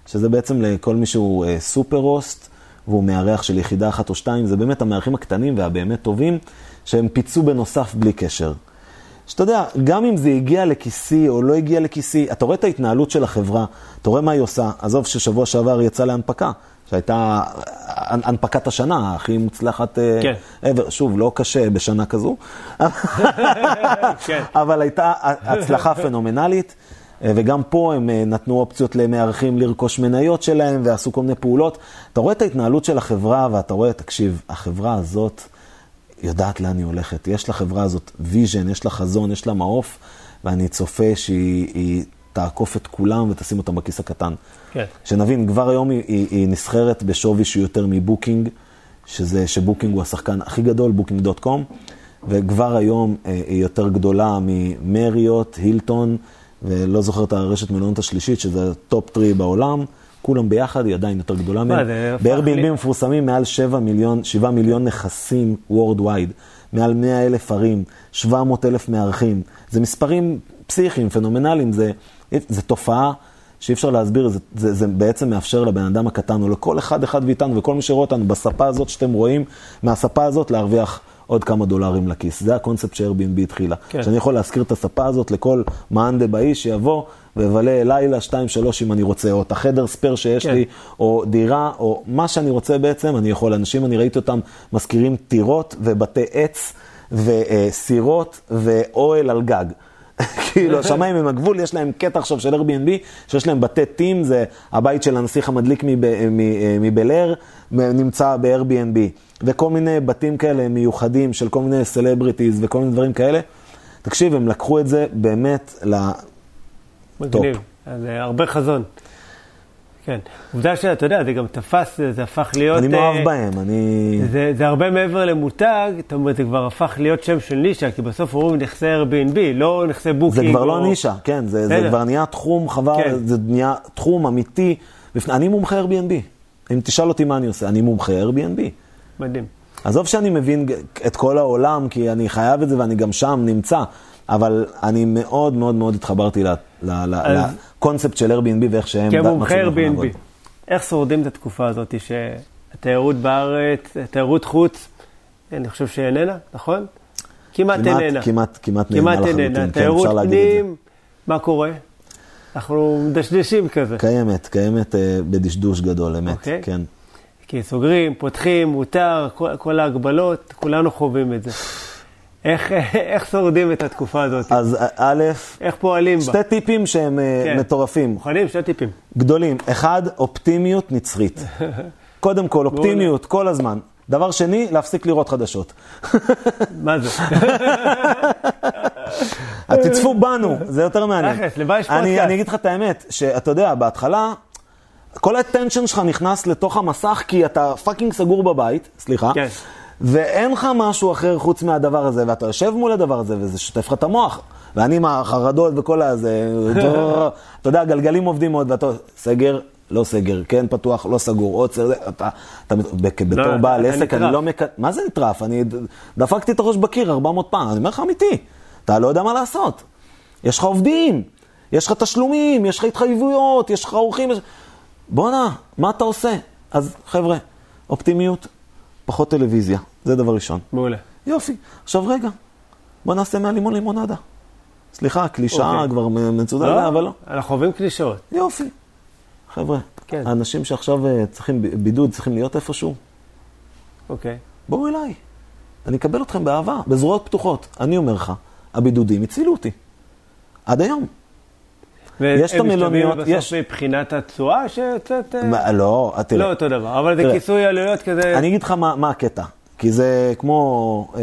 שזה בעצם לכל מי שהוא אה, סופר הוסט, והוא מארח של יחידה אחת או שתיים, זה באמת המארחים הקטנים והבאמת טובים, שהם פיצו בנוסף בלי קשר. שאתה יודע, גם אם זה הגיע לכיסי או לא הגיע לכיסי, אתה רואה את ההתנהלות של החברה, אתה רואה מה היא עושה. עזוב ששבוע שעבר יצא להנפקה, שהייתה הנפקת השנה הכי מוצלחת אה, כן. ever. שוב, לא קשה בשנה כזו, כן. אבל הייתה הצלחה פנומנלית. אה, וגם פה הם אה, נתנו אופציות למארחים לרכוש מניות שלהם ועשו כל מיני פעולות. אתה רואה את ההתנהלות של החברה ואתה רואה, תקשיב, החברה הזאת יודעת לאן היא הולכת. יש לחברה הזאת vision, יש לה חזון, יש לה מעוף, ואני צופה שהיא היא תעקוף את כולם ותשים אותם בכיס הקטן. כן. שנבין, כבר היום היא, היא, היא נסחרת בשווי שהוא יותר מבוקינג, שזה, שבוקינג הוא השחקן הכי גדול, בוקינג.קום, וכבר היום אה, היא יותר גדולה ממריות, הילטון, ולא זוכר את הרשת מלונות השלישית, שזה top 3 בעולם. כולם ביחד, היא עדיין יותר גדולה מה, מהם. ב-Airbnb מפורסמים מעל 7 מיליון, 7 מיליון נכסים Worldwide, מעל 100 אלף ערים, 700 אלף מארחים. זה מספרים פסיכיים, פנומנליים, זה, זה תופעה שאי אפשר להסביר, זה, זה, זה בעצם מאפשר לבן אדם הקטן, או לכל אחד אחד מאיתנו, וכל מי שרואה אותנו בספה הזאת שאתם רואים, מהספה הזאת להרוויח עוד כמה דולרים לכיס. זה הקונספט ש-Airbnb התחילה. כן. שאני יכול להשכיר את הספה הזאת לכל מאן דבאי שיבוא ויבלה לילה, שתיים, שלוש אם אני רוצה, או את החדר ספייר שיש כן. לי, או דירה, או מה שאני רוצה בעצם, אני יכול. אנשים, אני ראיתי אותם משכירים טירות ובתי עץ וסירות ואוהל על גג. כאילו, השמיים הם הגבול, יש להם קטע עכשיו של Airbnb, שיש להם בתי טים, זה הבית של הנסיך המדליק מב- מ- מבל אר, נמצא ב-Airbnb. וכל מיני בתים כאלה מיוחדים של כל מיני סלבריטיז וכל מיני דברים כאלה. תקשיב, הם לקחו את זה באמת ל... מגניב. אז אה, הרבה חזון. כן. עובדה שאתה יודע, זה גם תפס, זה- הפך להיות... אני אה, מאוהב בהם, אני... זה, זה הרבה מעבר למותג, זאת אומרת, זה כבר הפך להיות שם של נישה, כי בסוף אומרים נכסי Airbnb, לא נכסי בוקינג. זה כבר או- לא נישה, כן, זה, זה. כבר נהיה תחום, חבל, כן. זה נהיה תחום אמיתי. בפני- אני מומחה Airbnb. אם תשאל אותי מה אני עושה, אני מומחה Airbnb. מדהים. עזוב שאני מבין את כל העולם, כי אני חייב את זה ואני גם שם נמצא, אבל אני מאוד מאוד מאוד התחברתי ל- ל- ל- אז- לקונספט של Airbnb ואיך שהם כמומחה מצליחים לעבוד. Airbnb, איך שורדים את התקופה הזאת שהתיירות בארץ, תיירות חוץ, אני חושב שאיננה, נכון? כמעט איננה. כמעט, כמעט כמעט לחלוטין. כן, תיירות אפשר להגיד את זה. פנים, מה קורה? אנחנו מדשדשים כזה. קיימת, קיימת אה, בדשדוש גדול, אמת, אוקיי. כן. כי סוגרים, פותחים, מותר, כל, כל ההגבלות, כולנו חווים את זה. איך, איך שורדים את התקופה הזאת? אז א', איך פועלים בה? שתי טיפים שהם אה, כן. מטורפים. מוכנים? שתי טיפים. גדולים. אחד, אופטימיות נצחית. קודם כל, אופטימיות כל הזמן. דבר שני, להפסיק לראות חדשות. מה זה? תצפו בנו, זה יותר מעניין. תכלס, למה יש אני, פודקאסט? אני אגיד לך את האמת, שאתה יודע, בהתחלה, כל ה attention שלך נכנס לתוך המסך, כי אתה fucking סגור בבית, סליחה, כן. ואין לך משהו אחר חוץ מהדבר הזה, ואתה יושב מול הדבר הזה, וזה שוטף לך את המוח. ואני עם החרדות וכל הזה, אתה יודע, הגלגלים עובדים מאוד, ואתה, סגר, לא סגר, כן פתוח, לא סגור, עוד סגר, אתה, אתה, ב- בתור בעל עסק, אני. לא מק... מה זה נטרף? אני דפקתי את הראש בקיר 400 פעם, אני אומר לך אמיתי, אתה לא יודע מה לעשות. יש לך עובדים, יש לך תשלומים, יש לך התחייבויות, יש לך אורחים. יש... בואנה, מה אתה עושה? אז חבר'ה, אופטימיות, פחות טלוויזיה, זה דבר ראשון. מעולה. יופי. עכשיו רגע, בוא נעשה מהלימון לימונדה. סליחה, קלישאה אוקיי. כבר מצודדה, אבל לא. אנחנו אוהבים קלישאות. יופי. חבר'ה, כן. האנשים שעכשיו אה, צריכים בידוד, צריכים להיות איפשהו, אוקיי. בואו אליי. אני אקבל אתכם באהבה, בזרועות פתוחות. אני אומר לך, הבידודים הצילו אותי. עד היום. יש את המלוניות, והם יש- משתלמים בסוף מבחינת התשואה שיוצאת... אה, מה, לא, תראה. לא אותו דבר, אבל זה. כיסוי עלויות כזה... אני אגיד לך מה, מה הקטע, כי זה כמו אה,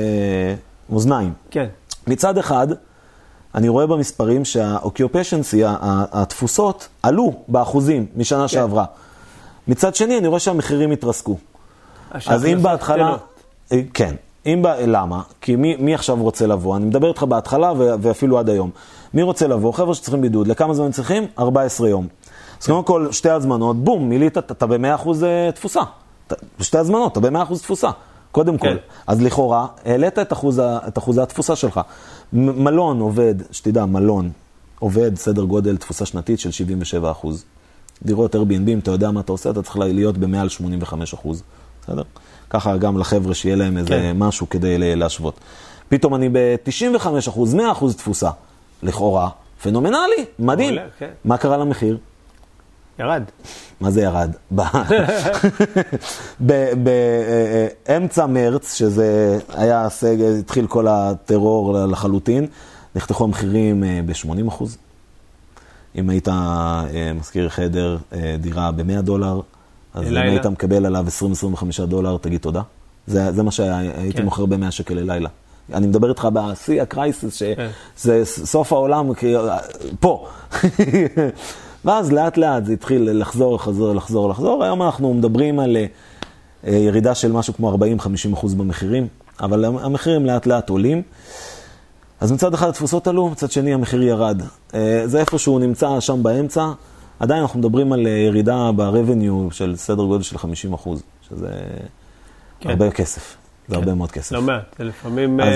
מאזניים. כן. מצד אחד, אני רואה במספרים ה- התפוסות, עלו באחוזים משנה כן. שעברה. מצד שני, אני רואה שהמחירים התרסקו. אז אם בהתחלה... קטנות. אה, כן. אם, ב- למה? כי מי, מי עכשיו רוצה לבוא? אני מדבר איתך בהתחלה ו- ואפילו עד היום. מי רוצה לבוא? חבר'ה שצריכים בידוד. לכמה זמן צריכים? 14 יום. אז קודם כל, שתי הזמנות, בום, מילאת, אתה- אתה ב-100% תפוסה. אתה- בשתי הזמנות, אתה ב-100% תפוסה. קודם כל. כן. אז לכאורה, העלית את אחוז, את אחוזי התפוסה שלך. מ- מלון עובד, שתדע, מלון עובד סדר גודל תפוסה שנתית של 77 אחוז. דירות Airbnb, אם אתה יודע מה אתה עושה, אתה צריך להיות במעל 85 אחוז, בסדר? ככה גם לחבר'ה שיהיה להם איזה כן. משהו כדי להשוות. פתאום אני ב-95 אחוז, 100 אחוז תפוסה. לכאורה, פנומנלי, מדהים. מעולה, כן. מה קרה למחיר? ירד. מה זה ירד? באמצע מרץ, שזה היה סגל, התחיל כל הטרור לחלוטין, נחתכו המחירים ב-80 אחוז. אם היית אה, משכיר חדר, אה, דירה ב-100 דולר, אז אם. היית מקבל עליו 20-25 דולר, תגיד תודה. זה, זה מה שהייתי כן. מוכר ב-100 שקל ללילה. אני מדבר איתך בשיא הקרייסיס, כן. שזה סוף העולם, כי, פה. ואז לאט לאט זה התחיל לחזור, לחזור, לחזור, לחזור. היום אנחנו מדברים על אה, ירידה של משהו כמו 40-50 אחוז במחירים, אבל המחירים לאט לאט עולים. אז מצד אחד התפוסות עלו, מצד שני המחיר ירד. אה, זה איפה שהוא נמצא שם באמצע. עדיין אנחנו מדברים על אה, ירידה ב-revenue של סדר גודל של 50 אחוז, שזה כן. הרבה כסף. זה כן. הרבה מאוד כסף. לא מעט, זה לפעמים... אז-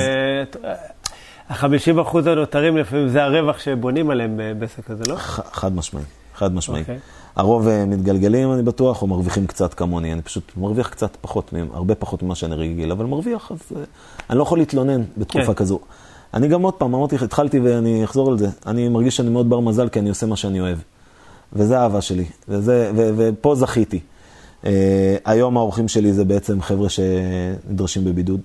ה-50 אחוז הנותרים לפעמים זה הרווח שבונים עליהם ב- בעסק הזה, לא? ח- חד משמעי, חד משמעי. אוקיי. הרוב אה, מתגלגלים, אני בטוח, או מרוויחים קצת כמוני. אני פשוט מרוויח קצת פחות, הרבה פחות ממה שאני רגיל, אבל מרוויח, אז אה, אני לא יכול להתלונן בתקופה כן. כזו. אני גם עוד פעם, אמרתי התחלתי ואני אחזור על זה. אני מרגיש שאני מאוד בר מזל, כי אני עושה מה שאני אוהב. וזה האהבה שלי, וזה, ו, ופה זכיתי. Uh, היום האורחים שלי זה בעצם חבר'ה שנדרשים בבידוד.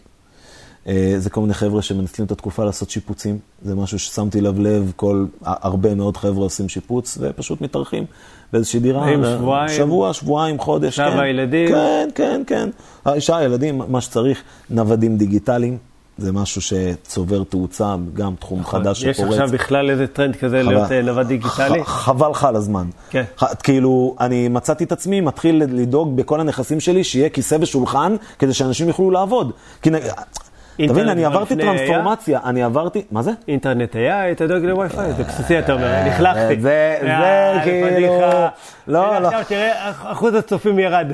Uh, זה כל מיני חבר'ה שמנצלים את התקופה לעשות שיפוצים. זה משהו ששמתי לב לב, כל, הרבה מאוד חבר'ה עושים שיפוץ ופשוט מתארחים באיזושהי דירה. ו- שבועיים? שבוע, שבועיים, חודש. אישה כן. והילדים? כן, כן, כן. האישה, הילדים, מה שצריך. נוודים דיגיטליים, זה משהו שצובר תאוצה, גם תחום חדש נכון. יש שפורץ. עכשיו בכלל איזה טרנד כזה חבל- להיות אה, נווד דיגיטלי? ח- חבל לך על הזמן. כן. ח- כאילו, אני מצאתי את עצמי מתחיל לדאוג בכל הנכסים שלי שיהיה כיסא ושולחן, כדי שאנשים יוכלו לעבוד. כי תבין, אני עברתי טרנספורמציה, אני עברתי, מה זה? אינטרנט היה, היית דואג לווי-פיי, זה בסיסי אתה אומר, נחלכתי. אה, זה- זה אה, כאילו-. לא, לא. עכשיו תראה, אח- אחוז הצופים ירד.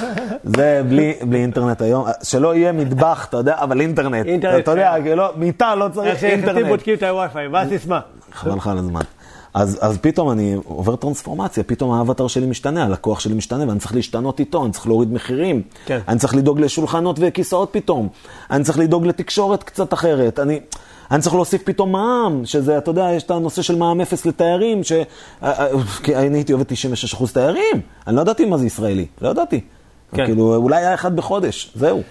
זה בלי, אינטרנט היום, שלא יהיה מטבח, אתה יודע, אבל אינטרנט. אינטרנט אתה יודע, חייב. כאילו, מיטה לא איך צריך אינטרנט. בודקים את הווי-פיי, מה הסיסמה? חבל לך על הזמן. אז, אז פתאום אני עובר טרנספורמציה, פתאום האבטר שלי משתנה, הלקוח שלי משתנה, ואני צריך להשתנות איתו, אני צריך להוריד מחירים. כן. אני צריך לדאוג לשולחנות וכיסאות פתאום. אני צריך לדאוג לתקשורת קצת אחרת. אני, אני צריך להוסיף פתאום מע"מ, שזה, אתה יודע, יש את הנושא של מע"מ אפס לתיירים, ש... אה, אה, כי אני הייתי עובד 96% תיירים. אני לא ידעתי מה זה ישראלי, לא ידעתי. כן. כאילו, אולי היה אחד בחודש, זהו.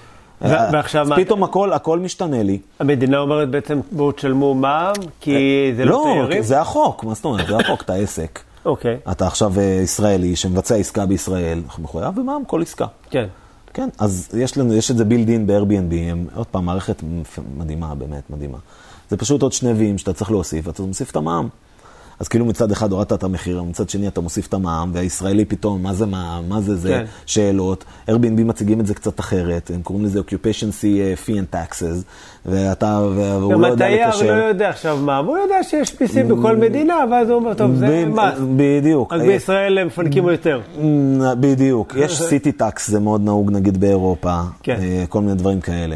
ו- ועכשיו אז מה? פתאום הכל, הכל משתנה לי. המדינה אומרת בעצם, בואו תשלמו מע"מ, כי זה לא תיירים? זה החוק, מה זאת אומרת? זה החוק, אתה עסק. אוקיי, אתה עכשיו אה, ישראלי שמבצע עסקה בישראל, אנחנו מחויב במע"מ כל עסקה. כן. כן, אז יש לנו, יש את זה בילד אין ב-Airbnb, הם- עוד פעם, מערכת מדהימה, באמת מדהימה. זה פשוט עוד שני ויים שאתה צריך להוסיף, ואתה מוסיף את המע"מ. אז כאילו מצד אחד הורדת את המחיר, מצד שני אתה מוסיף את המע"מ, והישראלי פתאום, מה זה מע"מ, מה זה זה, כן. שאלות. Airbnb מציגים את זה קצת אחרת, הם קוראים לזה occupation fee, fee and taxes, ואתה, והוא גם לא יודע התייר לקשר. לא יודע עכשיו מה, הוא יודע שיש מיסים בכל מדינה, ואז הוא אומר, טוב, זה מס. בדיוק. רק בישראל הם מפנקים יותר. נ- בדיוק. יש סיטי טקס, זה מאוד נהוג נגיד באירופה, כן. אה, כל מיני דברים כאלה.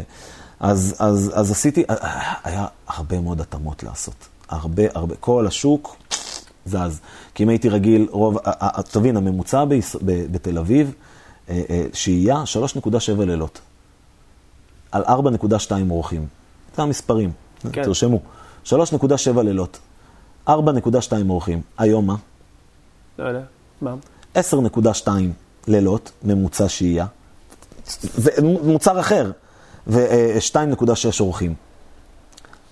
אז, אז, אז עשיתי, אה, היה הרבה מאוד התאמות לעשות. הרבה, הרבה, כל השוק זז. כי אם הייתי רגיל, רוב, אה, אה, תבין, הממוצע ביש, ב, בתל אביב, אה, אה, שהייה 3.7 לילות. על 4.2 אורחים. זה המספרים, כן. תרשמו. 3.7 לילות, 4.2 אורחים. היום מה? לא יודע, מה? 10.2 לילות, ממוצע שהייה. זה מוצר אחר, ו-2.6 אורחים.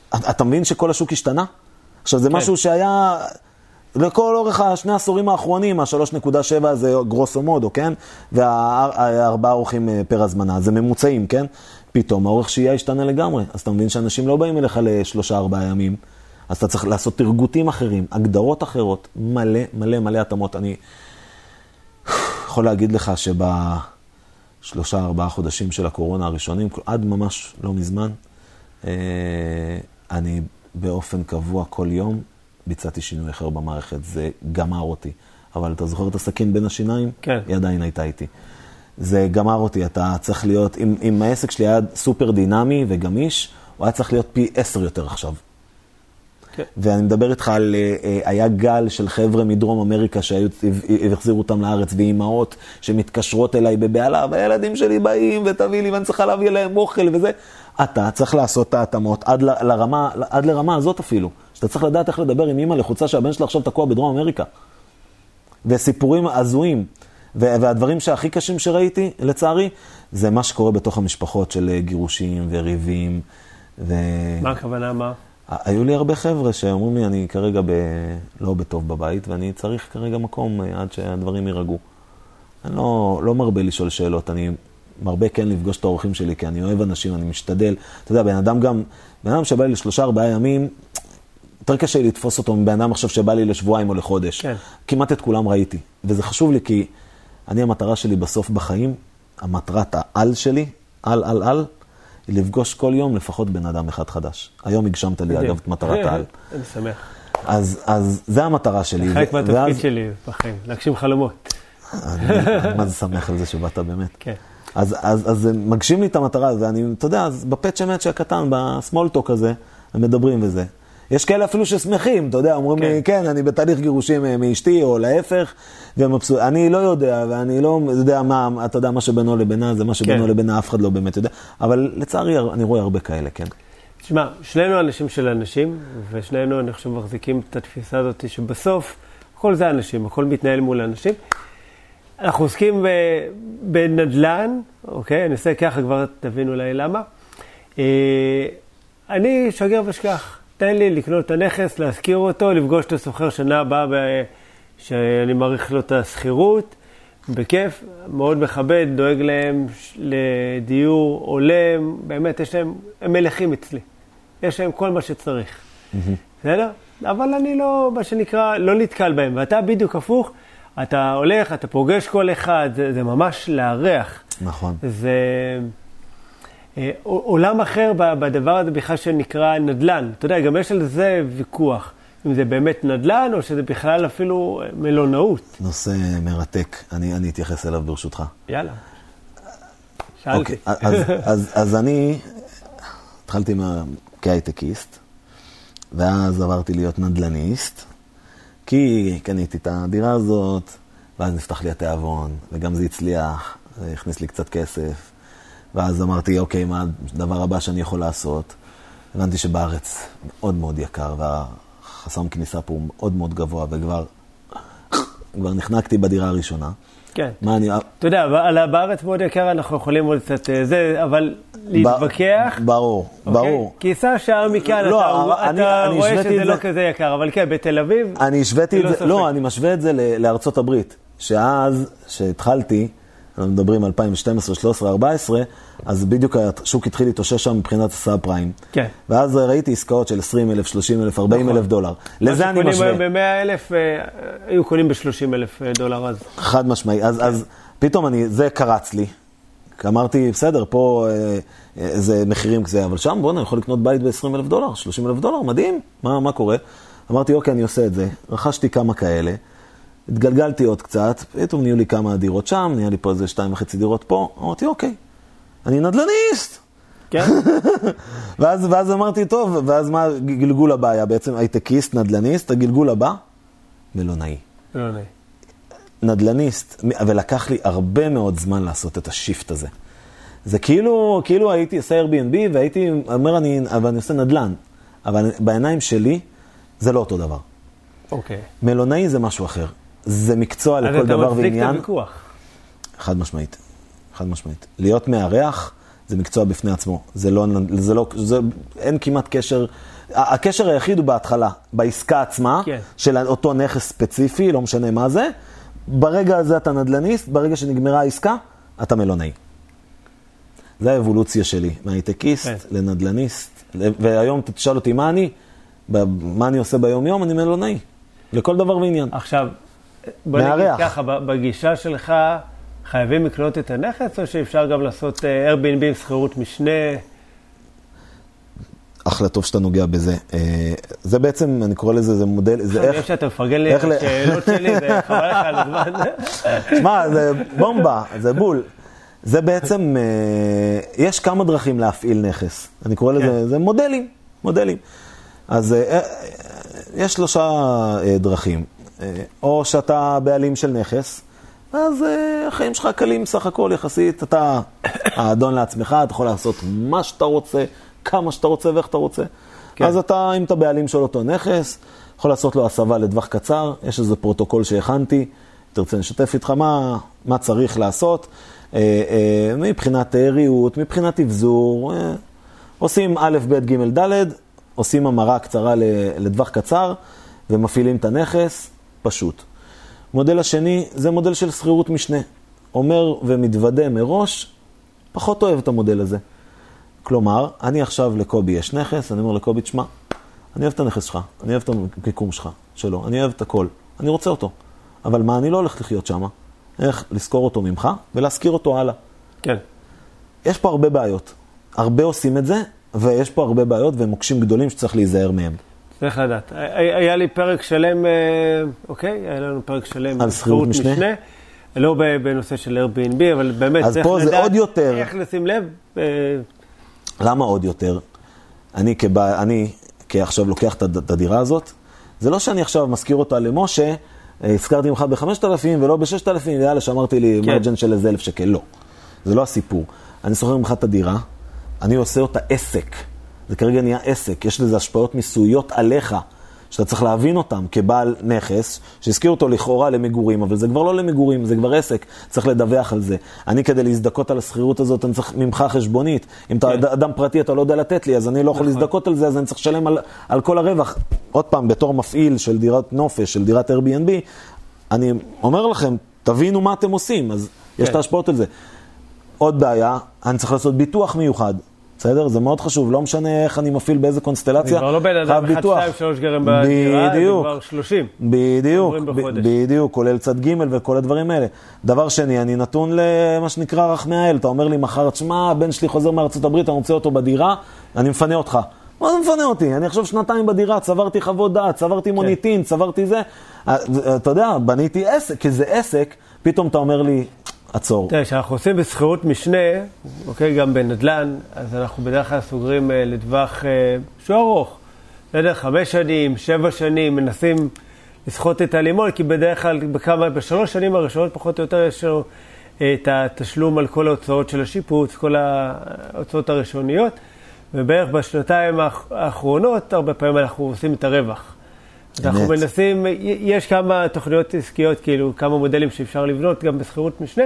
אתה אתה מבין שכל השוק השתנה? עכשיו, זה כן. משהו שהיה לכל אורך השני העשורים האחרונים, ה-3.7 זה גרוסו מודו, כן? והארבעה אורחים אה, פר הזמנה, זה ממוצעים, כן? פתאום האורך שהייה השתנה לגמרי. אז אתה מבין שאנשים לא באים אליך לשלושה-ארבעה ימים, אז אתה צריך לעשות תרגותים אחרים, הגדרות אחרות, מלא מלא מלא התאמות. אני יכול להגיד לך שבשלושה, ארבעה חודשים של הקורונה הראשונים, עד ממש לא מזמן, אה, אני באופן קבוע כל יום ביצעתי שינוי אחר במערכת. זה גמר אותי. אבל אתה זוכר את הסכין בין השיניים? כן. היא עדיין הייתה איתי. זה גמר אותי, אתה צריך להיות, אם, אם העסק שלי היה סופר דינמי וגמיש, הוא היה צריך להיות פי עשר יותר עכשיו. כן. ואני מדבר איתך על, אה, אה, היה גל של חבר'ה מדרום אמריקה שהחזירו אותם לארץ, ואימהות שמתקשרות אליי בבהלה, והילדים שלי באים, ותביא לי, ואני צריכה להביא להם אוכל וזה. אתה צריך לעשות את ההתאמות עד, ל- לרמה, עד לרמה הזאת אפילו, שאתה צריך לדעת איך לדבר עם אימא לחוצה שהבן שלה עכשיו תקוע בדרום אמריקה. וסיפורים הזויים. והדברים שהכי קשים שראיתי, לצערי, זה מה שקורה בתוך המשפחות של אה, גירושים וריבים. ו... מה הכוונה, מה? היו לי הרבה חבר'ה שאומרים לי, אני כרגע ב... לא בטוב בבית, ואני צריך כרגע מקום אה, עד שהדברים יירגעו. אני לא, לא מרבה לשאול שאלות, אני מרבה כן לפגוש את האורחים שלי, כי אני אוהב אנשים, אני משתדל. אתה יודע, בן אדם גם, בן אדם שבא לי לשלושה, ארבעה ימים, יותר קשה לי לתפוס אותו מבן אדם עכשיו שבא לי לשבועיים או לחודש. כן. כמעט את כולם ראיתי. וזה חשוב לי, כי אני, המטרה שלי בסוף בחיים, המטרת העל שלי, על, על, על, לפגוש כל יום לפחות בן אדם אחד חדש. היום הגשמת לי. אגב, את מטרת העל. אני שמח. אז, אז זה המטרה שלי. חלק מהתפקיד שלי בחיים, להגשים חלומות. אני מה זה שמח על זה שבאת באמת. כן. אז, אז, אז זה מגשים לי את המטרה, ואני, אתה יודע, אז בפאצ' אמת הקטן, בסמולטוק הזה, הם מדברים וזה. יש כאלה אפילו ששמחים, אתה יודע, אומרים לי, כן, אני בתהליך גירושים אה, מאשתי, או להפך, והם מבסוטים. אני לא יודע, ואני לא יודע מה, אתה יודע, מה שבינו לבינה, זה מה שבינו כן. לבינה, אף אחד לא באמת יודע. אבל לצערי, אני רואה הרבה כאלה, כן. תשמע, שנינו אנשים של אנשים, ושנינו, אני חושב, מחזיקים את התפיסה הזאת שבסוף, הכל זה אנשים, הכל מתנהל מול אנשים. אנחנו עוסקים ב- בנדל"ן, אוקיי? אני עושה ככה, כבר תבין אולי למה. אה, אני שגר ושכח. תן לי לקנות את הנכס, להשכיר אותו, לפגוש את הסוחר שנה הבאה, ב- שאני מעריך לו את השכירות, בכיף, מאוד מכבד, דואג להם לדיור הולם, באמת, יש להם, הם מלכים אצלי. יש להם כל מה שצריך. בסדר? אבל אני לא, מה שנקרא, לא נתקל בהם. ואתה בדיוק הפוך, אתה הולך, אתה פוגש כל אחד, זה, זה ממש לארח. נכון. זה עולם אחר בדבר הזה בכלל שנקרא נדל"ן. אתה יודע, גם יש על זה ויכוח. אם זה באמת נדל"ן, או שזה בכלל אפילו אה, מלונאות. נושא מרתק, אני, אני אתייחס אליו ברשותך. יאללה. שאלתי. אוקיי, אז, אז, אז אני התחלתי מה- כהייטקיסט, ואז עברתי להיות נדל"ניסט, כי קניתי את הדירה הזאת, ואז נפתח לי התיאבון, וגם זה הצליח, זה הכניס לי קצת כסף, ואז אמרתי, אוקיי, מה הדבר הבא שאני יכול לעשות? הבנתי שבארץ מאוד מאוד יקר, והחסם כניסה פה הוא מאוד מאוד גבוה, וכבר כבר נחנקתי בדירה הראשונה. כן. מה אני... אתה יודע, על בארץ מאוד יקר, אנחנו יכולים עוד קצת אה, זה, אבל להתווכח. ברור, אוקיי? ברור. כי סע שעה מכאן, לא, אתה, רואה שזה לא זה- כזה יקר, אבל כן, בתל אביב, אני השוויתי את זה, ספק. לא, אני משווה את זה לארצות הברית, שאז, שהתחלתי, אנחנו מדברים 2012, 13, 14, אז בדיוק השוק התחיל להתאושש שם מבחינת הסאב פריים. כן. ואז ראיתי עסקאות של 20 אלף, 30 אלף, 40 נכון. אלף דולר. לזה אני משווה. שקונים היום ב-100 אלף, אה, היו קונים ב-30 אלף אה, דולר אז. חד משמעי. אז, אז פתאום אני, זה קרץ לי. אמרתי, בסדר, פה אה, אה, זה מחירים כזה, אבל שם, בוא'נה, אני יכול לקנות בית ב-20 אלף דולר, 30 אלף דולר, מדהים, מה, מה קורה? אמרתי, אוקיי, אני עושה את זה. רכשתי כמה כאלה, התגלגלתי עוד קצת, פתאום נהיו לי כמה דירות שם, נהיה לי פה איזה שתיים וחצי דירות פה, אמרתי, אוקיי, אני נדל"ניסט. כן? ואז, ואז אמרתי, טוב, ואז מה גלגול הבא היה? בעצם הייטקיסט, נדל"ניסט, הגלגול הבא, מלונאי. נעים. נדל"ניסט, ולקח לי הרבה מאוד זמן לעשות את השיפט הזה. זה כאילו, כאילו הייתי עושה Airbnb והייתי אומר, אני, אבל אני עושה נדל"ן. אבל בעיניים שלי, זה לא אותו דבר. אוקיי. מלונאי זה משהו אחר. זה מקצוע לכל דבר אז אתה מצדיק את ועניין. הוויכוח. חד משמעית. חד משמעית. להיות מארח זה מקצוע בפני עצמו. זה לא, זה לא, זה, אין כמעט קשר. הקשר היחיד הוא בהתחלה, בעסקה עצמה, כן. של אותו נכס ספציפי, לא משנה מה זה. ברגע הזה אתה נדל"ניסט, ברגע שנגמרה העסקה, אתה מלונאי. זה האבולוציה שלי, מהייטקיסט כן. לנדל"ניסט. והיום תשאל אותי מה אני, מה אני עושה ביום-יום, אני מלונאי. לכל דבר ועניין. עכשיו, בוא נגיד מארח. ככה, ב- בגישה שלך, חייבים לקנות את הנכס, או שאפשר גם לעשות אה, Airbnb עם שכירות משנה? אחלה, טוב שאתה נוגע בזה. אה, זה בעצם, אני קורא לזה, זה מודל, זה איך איך... שאתה מפרגן לי ל- השאלות שלי, זה חבל לך על הזמן. שמע, זה בומבה, זה בול. זה בעצם, אה, יש כמה דרכים להפעיל נכס. אני קורא לזה, כן. זה מודלים, מודלים. אז יש שלושה דרכים. אה, או שאתה בעלים של נכס, אז אה, החיים שלך קלים סך הכל יחסית. אתה האדון לעצמך, אתה יכול לעשות מה שאתה רוצה, כמה שאתה רוצה ואיך אתה רוצה. כן. אז אתה, אם אתה בעלים של אותו נכס, יכול לעשות לו הסבה לטווח קצר, יש איזה פרוטוקול שהכנתי, תרצה נשתף איתך מה, מה צריך לעשות, אה, אה, מבחינת ריהוט, מבחינת אבזור, אה, עושים א', ב', ג', ד', עושים המרה קצרה לטווח קצר ומפעילים את הנכס, פשוט. מודל השני זה מודל של שכירות משנה. אומר ומתוודה מראש פחות אוהב את המודל הזה. כלומר, אני עכשיו לקובי יש נכס, אני אומר לקובי, תשמע, אני אוהב את הנכס שלך, אני אוהב את המיקום שלך, שלו, אני אוהב את הכל, אני רוצה אותו. אבל מה, אני לא הולך לחיות שם. איך לשכור אותו ממך ולהשכיר אותו הלאה. כן. יש פה הרבה בעיות. הרבה עושים את זה, ויש פה הרבה בעיות ומוקשים גדולים שצריך להיזהר מהם. צריך לדעת. היה לי פרק שלם, אה, אוקיי? היה לנו פרק שלם על שכירות משנה. משנה. לא בנושא של Airbnb, אבל באמת צריך לדעת יותר... איך לשים לב. אה, למה עוד יותר? אני, כבא, אני כעכשיו לוקח את הדירה הזאת, זה לא שאני עכשיו משכיר אותה למשה, אה, הזכרתי ממך ב-5,000 ולא ב-6,000, ויאללה, שאמרתי לי כן. מרג'ן של איזה אלף שקל. לא. זה לא הסיפור. אני שוכר ממך את הדירה, אני עושה אותה עסק. זה כרגע נהיה עסק, יש לזה השפעות מיסויות עליך, שאתה צריך להבין אותם כבעל נכס, שהזכיר אותו לכאורה למגורים, אבל זה כבר לא למגורים, זה כבר עסק, צריך לדווח על זה. אני כדי להזדכות על השכירות הזאת, אני צריך ממך חשבונית. אם כן. אתה אדם פרטי, אתה לא יודע לתת לי, אז אני לא יכול נכון. להזדכות על זה, אז אני צריך לשלם על, על כל הרווח. עוד פעם, בתור מפעיל של דירת נופש, של דירת Airbnb, אני אומר לכם, תבינו מה אתם עושים, אז כן. יש את ההשפעות על זה. עוד בעיה, אני צריך לעשות ביטוח מיוחד. בסדר? זה מאוד חשוב, לא משנה איך אני מפעיל באיזה קונסטלציה, אני כבר לא בן אדם 1, 2, 3 גרם בדירה, זה כבר 30. בדיוק, בדיוק, כולל צד ג' וכל הדברים האלה. דבר שני, אני נתון למה שנקרא רחמי האל, אתה אומר לי מחר, תשמע, הבן שלי חוזר מארצות הברית, אני רוצה אותו בדירה, אני מפנה אותך. מה זה מפנה אותי? אני עכשיו שנתיים בדירה, צברתי חוות דעת, צברתי כן. מוניטין, צברתי זה. אתה יודע, בניתי עסק, כי זה עסק, פתאום אתה אומר לי, עצור. תראה, כשאנחנו עושים בשכירות משנה, אוקיי, גם בנדל"ן, אז אנחנו בדרך כלל סוגרים אה, לטווח אה, שהוא ארוך. בסדר, חמש שנים, שבע שנים, מנסים לסחוט את הלימון, כי בדרך כלל בכמה, בשלוש שנים הראשונות פחות או יותר יש לנו אה, את התשלום על כל ההוצאות של השיפוץ, כל ההוצאות הראשוניות, ובערך בשנתיים האחרונות, הרבה פעמים אנחנו עושים את הרווח. אנחנו מנסים, יש כמה תוכניות עסקיות, כאילו, כמה מודלים שאפשר לבנות, גם בשכירות משנה,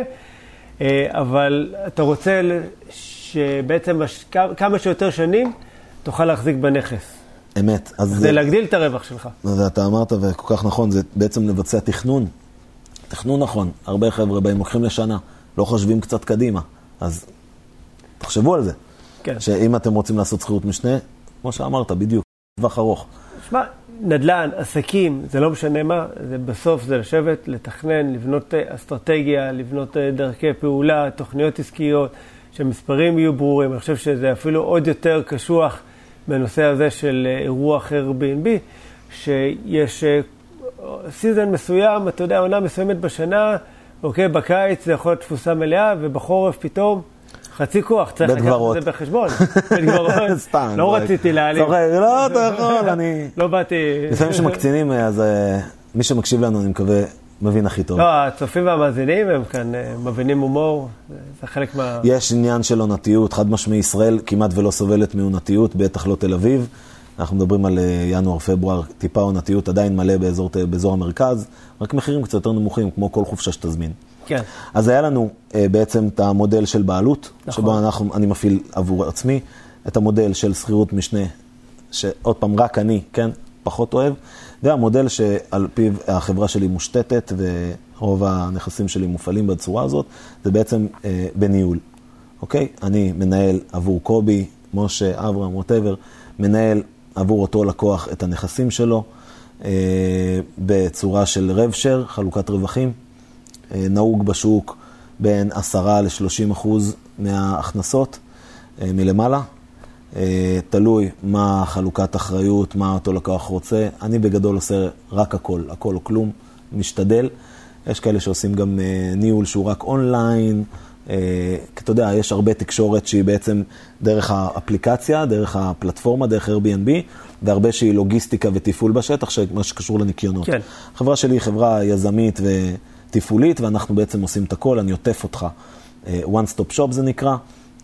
אה, אבל אתה רוצה שבעצם כמה שיותר שנים תוכל להחזיק בנכס. אמת. אז זה להגדיל את הרווח שלך. ואתה אמרת, וכל כך נכון, זה בעצם לבצע תכנון. תכנון נכון. הרבה חבר'ה באים, לוקחים לשנה, לא חושבים קצת קדימה. אז תחשבו על זה. כן. שאם אתם רוצים לעשות שכירות משנה, כמו שאמרת, בדיוק, טווח ארוך. שמע, נדל"ן, עסקים, זה לא משנה מה, זה בסוף זה לשבת, לתכנן, לבנות אה, אסטרטגיה, לבנות אה, דרכי פעולה, תוכניות עסקיות, שהמספרים יהיו ברורים. אני חושב שזה אפילו עוד יותר קשוח בנושא הזה של אה, אירוח Airbnb, שיש season מסוים, אתה יודע, עונה מסוימת בשנה, אוקיי, בקיץ זה יכול להיות תפוסה מלאה, ובחורף פתאום חצי כוח, צריך לקחת את זה בחשבון. בית גברות. סתם. לא רציתי להעליב. צוחק, לא, אתה יכול, אני... לא באתי... לפעמים שמקצינים, אז אה, מי שמקשיב לנו, אני מקווה, מבין הכי טוב. לא, הצופים והמאזינים הם כאן אה, מבינים הומור, זה חלק מה... יש עניין של עונתיות, חד משמעי ישראל כמעט ולא סובלת מעונתיות, בטח לא תל אביב. אנחנו מדברים על אה, ינואר-פברואר, טיפה עונתיות עדיין מלא באזור, באזור המרכז, רק מחירים קצת יותר נמוכים, כמו כל חופשה שתזמין. כן. אז היה לנו uh, בעצם את המודל של בעלות, נכון. שבו אנחנו, אני מפעיל עבור עצמי, את המודל של שכירות משנה, שעוד פעם, רק אני, כן, פחות אוהב, והמודל שעל פיו החברה שלי מושתתת ורוב הנכסים שלי מופעלים בצורה הזאת, זה בעצם uh, בניהול, אוקיי? אני מנהל עבור קובי, משה, אברהם, ווטאבר, מנהל עבור אותו לקוח את הנכסים שלו, uh, בצורה של רב-שר, חלוקת רווחים. אה, נהוג בשוק בין 10 ל-30 אחוז מההכנסות אה, מלמעלה. אה, תלוי מה חלוקת אחריות, מה אותו לקוח רוצה. אני בגדול עושה רק הכל, הכל או כלום, משתדל. יש כאלה שעושים גם ניהול שהוא רק אונליין. אתה יודע, יש הרבה תקשורת שהיא בעצם דרך האפליקציה, דרך הפלטפורמה, דרך Airbnb, והרבה שהיא לוגיסטיקה ותפעול בשטח, מה שקשור לניקיונות. כן. החברה שלי היא חברה יזמית ו... תפעולית, ואנחנו בעצם עושים את הכל, אני עוטף אותך. אה, one stop shop זה נקרא.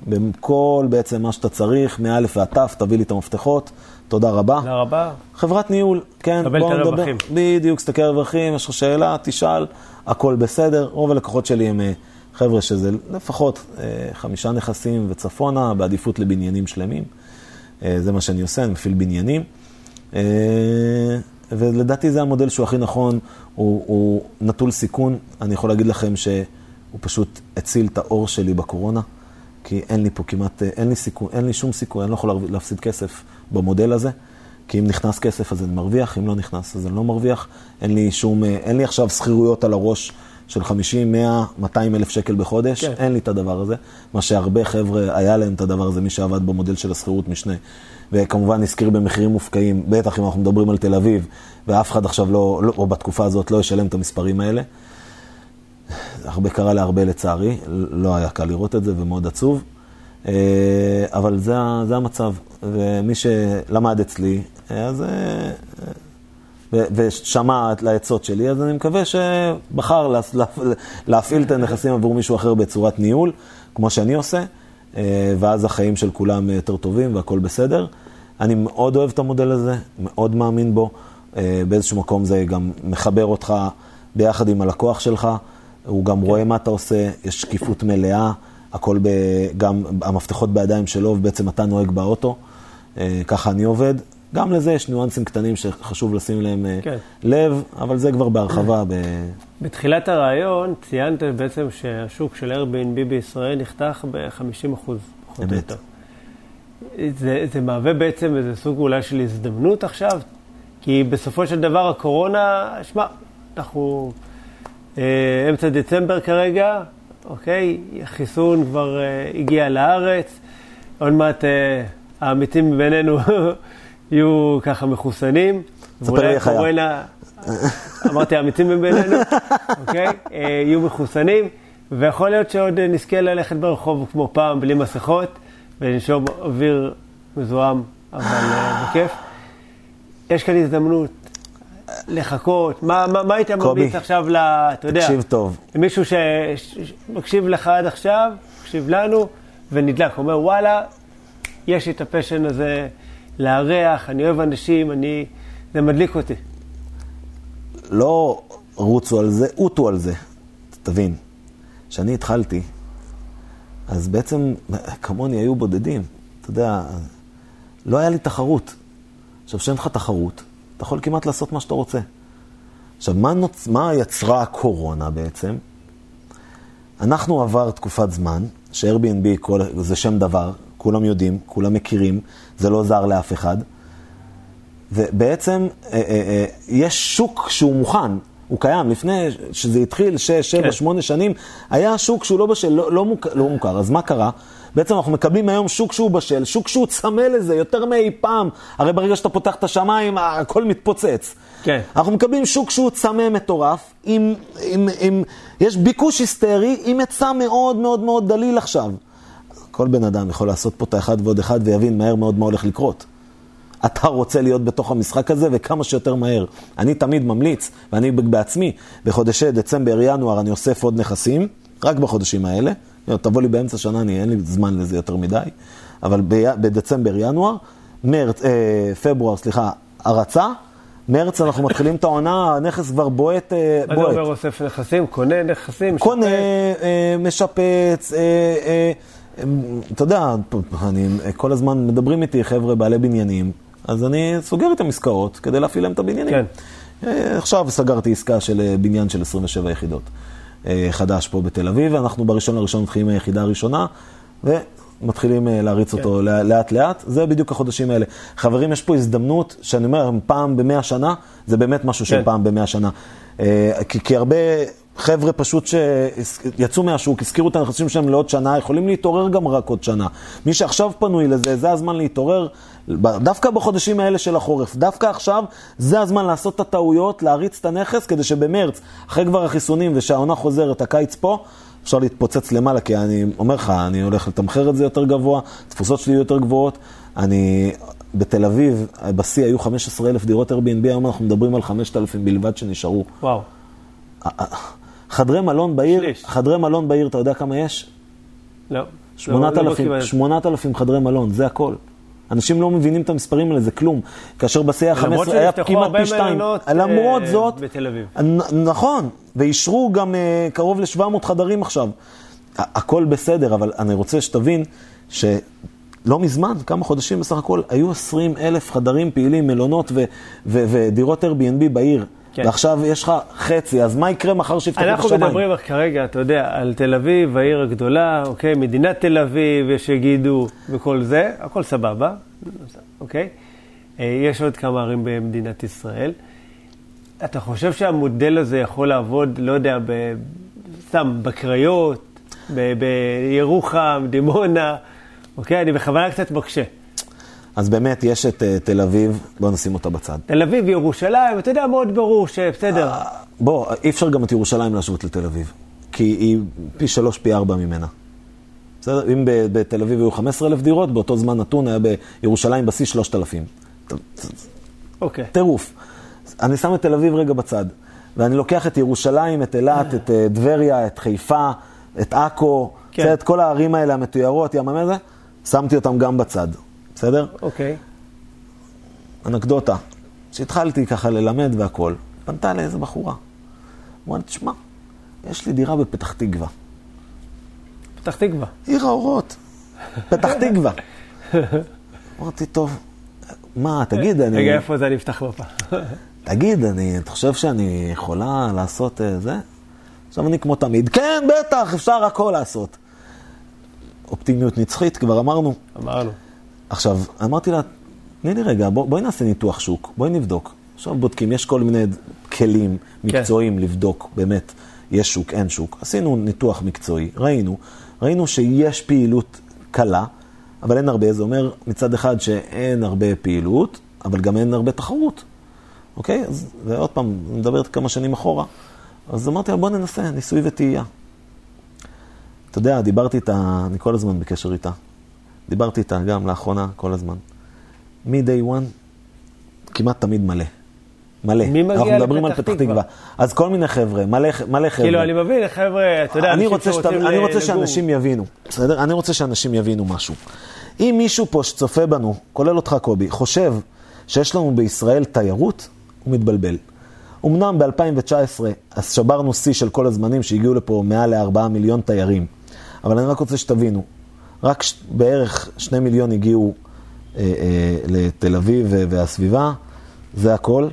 בכל בעצם מה שאתה צריך, מא' ועד ת', תביא לי את המפתחות. תודה רבה. תודה רבה. חברת ניהול, כן, בואו נדבר. קבל את הרווחים. בדיוק, תסתכל על הרווחים, יש לך שאלה, תשאל, הכל בסדר. רוב הלקוחות שלי הם אה, חבר'ה שזה לפחות אה, חמישה נכסים וצפונה, בעדיפות לבניינים שלמים. זה מה שאני עושה, אני מפעיל בניינים. ולדעתי זה המודל שהוא הכי נכון, הוא, הוא נטול סיכון. אני יכול להגיד לכם שהוא פשוט הציל את האור שלי בקורונה, כי אין לי פה כמעט, אין לי סיכוי, אין לי שום סיכוי, אני לא יכול להפסיד כסף במודל הזה. כי אם נכנס כסף אז אני מרוויח, אם לא נכנס אז אני לא מרוויח. אין לי שום, אין לי עכשיו שכירויות על הראש של 50, 100, 200 אלף שקל בחודש, כן. אין לי את הדבר הזה. מה שהרבה חבר'ה, היה להם את הדבר הזה, מי שעבד במודל של השכירות משנה. וכמובן הזכיר במחירים מופקעים, בטח אם אנחנו מדברים על תל אביב, ואף אחד עכשיו לא, לא או בתקופה הזאת לא ישלם את המספרים האלה. הרבה קרה להרבה לצערי, לא היה קל לראות את זה ומאוד עצוב. אה, אבל זה, זה המצב, ומי שלמד אצלי, אז... אה, ושמע לעצות שלי, אז אני מקווה שבחר להפעיל את הנכסים עבור מישהו אחר בצורת ניהול, כמו שאני עושה, אה, ואז החיים של כולם יותר טובים והכול בסדר. אני מאוד אוהב את המודל הזה, מאוד מאמין בו. באיזשהו מקום זה גם מחבר אותך ביחד עם הלקוח שלך, הוא גם רואה מה אתה עושה, יש שקיפות מלאה. הכל ב... גם המפתחות בידיים שלו, ובעצם אתה נוהג באוטו. אה, ככה אני עובד. גם לזה יש ניואנסים קטנים שחשוב לשים להם אה, כן. לב, אבל זה כבר בהרחבה. ב... בתחילת הרעיון ציינת בעצם שהשוק של Airbnb בישראל נחתך ב-50 אחוז, יותר. זה, זה מהווה בעצם איזה סוג אולי של הזדמנות עכשיו? כי בסופו של דבר הקורונה, שמע, אנחנו אה, אמצע דצמבר כרגע, אוקיי? החיסון כבר uh, הגיע לארץ, עוד מעט uh, העמיתים בינינו יהיו ככה מחוסנים. ספר לי איך היה. אמרתי, העמיתים בינינו, אוקיי? Uh, יהיו מחוסנים, ויכול להיות שעוד נזכה ללכת ברחוב כמו פעם, בלי מסכות, ולנשום אוויר מזוהם, אבל uh, בכיף. יש כאן הזדמנות לחכות? מה, מה, מה היית ממליץ עכשיו, ל, אתה יודע, תקשיב טוב. מישהו שמקשיב לך עד עכשיו, מקשיב לנו, ונדלק, אומר, וואלה, יש לי את הפשן הזה לארח, אני אוהב אנשים, אני... זה מדליק אותי. לא רוצו על זה, עוטו על זה. תבין, כשאני התחלתי, אז בעצם כמוני היו בודדים. אתה יודע, לא היה לי תחרות. עכשיו, כשאין לך תחרות, אתה יכול כמעט לעשות מה שאתה רוצה. עכשיו, מה, נוצ... מה יצרה הקורונה בעצם? אנחנו עבר תקופת זמן, ש-Airbnb כל... זה שם דבר, כולם יודעים, כולם מכירים, זה לא זר לאף אחד. ובעצם אה, אה, אה, יש שוק שהוא מוכן, הוא קיים. לפני שזה התחיל, 6, 7, 8 שנים, היה שוק שהוא לא בשל, לא, לא, מוכר, לא מוכר. אז מה קרה? בעצם אנחנו מקבלים היום שוק שהוא בשל, שוק שהוא צמא לזה יותר מאי פעם. הרי ברגע שאתה פותח את השמיים, הכל מתפוצץ. כן. אנחנו מקבלים שוק שהוא צמא מטורף, עם, עם, עם, יש ביקוש היסטרי עם היצע מאוד מאוד מאוד דליל עכשיו. כל בן אדם יכול לעשות פה את האחד ועוד אחד ויבין מהר מאוד מה הולך לקרות. אתה רוצה להיות בתוך המשחק הזה וכמה שיותר מהר. אני תמיד ממליץ, ואני בעצמי, בחודשי דצמבר, ינואר, אני אוסף עוד נכסים, רק בחודשים האלה. תבוא לי באמצע שנה, אני, אין לי זמן לזה יותר מדי, אבל ב, בדצמבר, ינואר, מרץ, אה, פברואר, סליחה, הרצה, מרץ אנחנו מתחילים את העונה, הנכס כבר בועט. אה, מה זה אומר אוסף נכסים? קונה נכסים? משפץ? קונה, אה, משפץ, אה, אה, אתה יודע, אני, כל הזמן מדברים איתי חבר'ה בעלי בניינים, אז אני סוגר איתם עסקאות כדי להפעיל להם את הבניינים. כן. אה, עכשיו סגרתי עסקה של אה, בניין של 27 יחידות. אה, חדש פה בתל אביב, ואנחנו בראשון לראשון מתחילים היחידה הראשונה, ומתחילים להריץ כן. אותו לאט לאט, זה בדיוק החודשים האלה. חברים, יש פה הזדמנות, שאני אומר, פעם במאה שנה, זה באמת משהו כן. של פעם במאה שנה. כי, כי הרבה חבר'ה פשוט שיצאו מהשוק, הזכירו את הנכסים שלהם לעוד שנה, יכולים להתעורר גם רק עוד שנה. מי שעכשיו פנוי לזה, זה הזמן להתעורר, דווקא בחודשים האלה של החורף, דווקא עכשיו, זה הזמן לעשות את הטעויות, להריץ את הנכס, כדי שבמרץ, אחרי כבר החיסונים ושהעונה חוזרת, הקיץ פה, אפשר להתפוצץ למעלה, כי אני אומר לך, אני הולך לתמחר את זה יותר גבוה, תפוסות שלי יותר גבוהות. אני, בתל אביב, בשיא היו 15,000 דירות Airbnb, היום אנחנו מדברים על 5,000 בלבד שנשארו. וואו. חדרי מלון בעיר, שליש. חדרי מלון בעיר, אתה יודע כמה יש? לא. 8,000, לא 8,000 חדרי מלון, זה הכל. אנשים לא מבינים את המספרים האלה, זה כלום. כאשר בשיא ה-15 היה כמעט פי שתיים. למרות אה, זאת, בתל אביב. נכון, ואישרו גם uh, קרוב ל-700 חדרים עכשיו. הכל בסדר, אבל אני רוצה שתבין שלא מזמן, כמה חודשים בסך הכל, היו 20 אלף חדרים פעילים, מלונות ו- ו- ודירות Airbnb בעיר. כן. ועכשיו יש לך חצי, אז מה יקרה מחר שיפתחו את אנחנו השמיים? מדברים כרגע, אתה יודע, על תל אביב, העיר הגדולה, אוקיי, מדינת תל אביב, יש שיגידו וכל זה, הכל סבבה, אוקיי? אה, יש עוד כמה ערים במדינת ישראל. אתה חושב שהמודל הזה יכול לעבוד, לא יודע, ב... סתם, בקריות, ב- בירוחם, דימונה, אוקיי? אני בכוונה קצת מקשה. אז באמת, יש את אה, תל אביב, בואו נשים אותה בצד. תל אביב, ירושלים, אתה יודע, מאוד ברור שבסדר. בוא, אי אפשר גם את ירושלים להשוות לתל אביב, כי היא פי שלוש, פי ארבע ממנה. בסדר? אם בתל אביב היו 15,000 דירות, באותו זמן נתון היה בירושלים בשיא 3,000. אוקיי. טירוף. אני שם את תל אביב רגע בצד, ואני לוקח את ירושלים, את אילת, את אה, טבריה, את חיפה, את עכו, כן. את כל הערים האלה המתוירות, ים המזה, שמתי אותם גם בצד, בסדר? אוקיי. אנקדוטה, כשהתחלתי ככה ללמד והכול, פנתה אליי איזה בחורה. אמרה לי, תשמע, יש לי דירה בפתח תקווה. פתח תקווה. עיר האורות, פתח תקווה. אמרתי, טוב, מה, תגיד, אני... רגע, איפה זה אני אפתח מפה? תגיד, אני, אתה חושב שאני יכולה לעשות אה, זה? עכשיו אני כמו תמיד, כן, בטח, אפשר הכל לעשות. אופטימיות נצחית, כבר אמרנו. אמרנו. עכשיו, אמרתי לה, תני לי רגע, בוא, בואי נעשה ניתוח שוק, בואי נבדוק. עכשיו בודקים, יש כל מיני כלים מקצועיים לבדוק, באמת, יש שוק, אין שוק. עשינו ניתוח מקצועי, ראינו, ראינו שיש פעילות קלה, אבל אין הרבה, זה אומר מצד אחד שאין הרבה פעילות, אבל גם אין הרבה תחרות. אוקיי? אז, ועוד פעם, אני מדבר כמה שנים אחורה. אז אמרתי לה, בוא ננסה, ניסוי וטעייה. אתה יודע, דיברתי איתה, אני כל הזמן בקשר איתה. דיברתי איתה גם לאחרונה, כל הזמן. מ-day one, כמעט תמיד מלא. מלא. מי מגיע אנחנו מדברים על לפתח פתח תקווה? תקווה. אז כל מיני חבר'ה, מלא, מלא חבר'ה. כאילו, אני מבין, חבר'ה, אתה יודע, אני אנשים רוצה, שרוצים. אני רוצה לגור. שאנשים יבינו, בסדר? אני רוצה שאנשים יבינו משהו. אם מישהו פה שצופה בנו, כולל אותך קובי, חושב שיש לנו בישראל תיירות, הוא מתבלבל. אמנם ב-2019 אז שברנו שיא של כל הזמנים שהגיעו לפה מעל ל-4 מיליון תיירים, אבל אני רק רוצה שתבינו, רק ש... בערך 2 מיליון הגיעו אה, אה, לתל אביב והסביבה, זה הכל.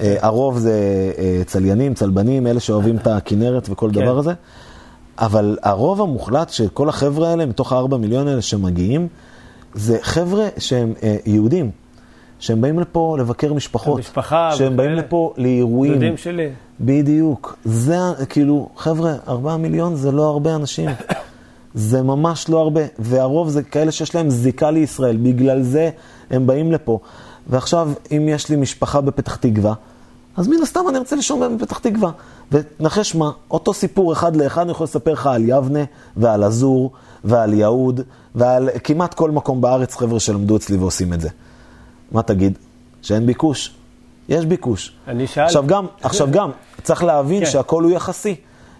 אה, הרוב זה אה, צליינים, צלבנים, אלה שאוהבים את הכנרת וכל כן. דבר הזה. אבל הרוב המוחלט של כל החבר'ה האלה, מתוך הארבע מיליון האלה שמגיעים, זה חבר'ה שהם אה, יהודים, שהם באים לפה לבקר משפחות. המשפחה שהם באים וכאלה. לפה לאירועים. דודים שלי. בדיוק. זה, כאילו, חבר'ה, ארבעה מיליון זה לא הרבה אנשים. זה ממש לא הרבה. והרוב זה כאלה שיש להם זיקה לישראל, בגלל זה הם באים לפה. ועכשיו, אם יש לי משפחה בפתח תקווה, אז מן הסתם אני ארצה לישון בהם בפתח תקווה. ונחש מה, אותו סיפור אחד לאחד אני יכול לספר לך על יבנה ועל עזור ועל יהוד ועל כמעט כל מקום בארץ חבר'ה שלמדו אצלי ועושים את זה. מה תגיד? שאין ביקוש? יש ביקוש. אני שאלתי. עכשיו גם, עכשיו גם, צריך להבין כן. שהכל הוא יחסי.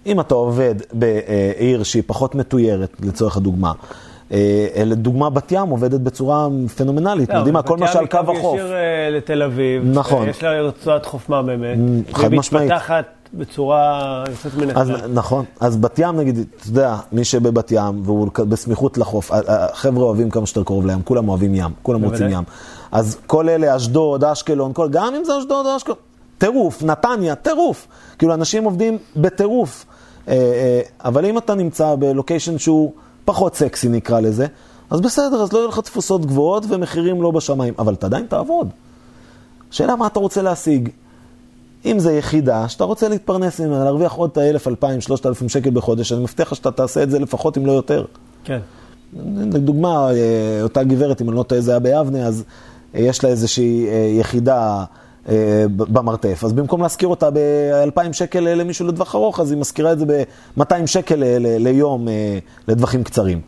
אם אתה עובד בעיר שהיא פחות מתוירת, לצורך הדוגמה, אה, לדוגמה בת ים עובדת בצורה פנומנלית, לא, יודעים מה, בת כל מה ים שעל היא קו החוף. ישיר אה, לתל אביב. נכון. יש לה רצועת חוף מהממת. חד והיא משמעית. מתפתחת בצורה יוצאת מן אז הכלל. נכון, אז בת ים נגיד, אתה יודע, מי שבבת ים והוא בסמיכות לחוף, החבר'ה אוהבים כמה שיותר קרוב לים, כולם אוהבים ים, כולם רוצים. ים. אז כל אלה, אשדוד, אשקלון, כל, גם אם זה אשדוד או אשקלון, טירוף, נתניה, טירוף. כאילו, אנשים עובדים בטירוף. אה, אה, אבל אם אתה נמצא בלוקיישן שהוא פחות סקסי נקרא לזה, אז בסדר, אז לא יהיו לך תפוסות גבוהות ומחירים לא בשמיים, אבל אתה עדיין תעבוד. השאלה מה אתה רוצה להשיג. אם זה יחידה שאתה רוצה להתפרנס ממנה, להרוויח עוד את ה-1,000, 2,000, 3,000 שקל בחודש, אני מבטיח לך שאתה תעשה את זה לפחות אם לא יותר. כן. לדוגמה, אה, אותה גברת, אם אני לא טועה, זה היה ביבנה, אז יש לה איזושהי יחידה במרתף. אז במקום להשכיר אותה ב-2,000 שקל אה, למישהו לטווח ארוך, אז היא משכירה את זה ב-200 שקל אה, ליום אה, לטווחים קצרים.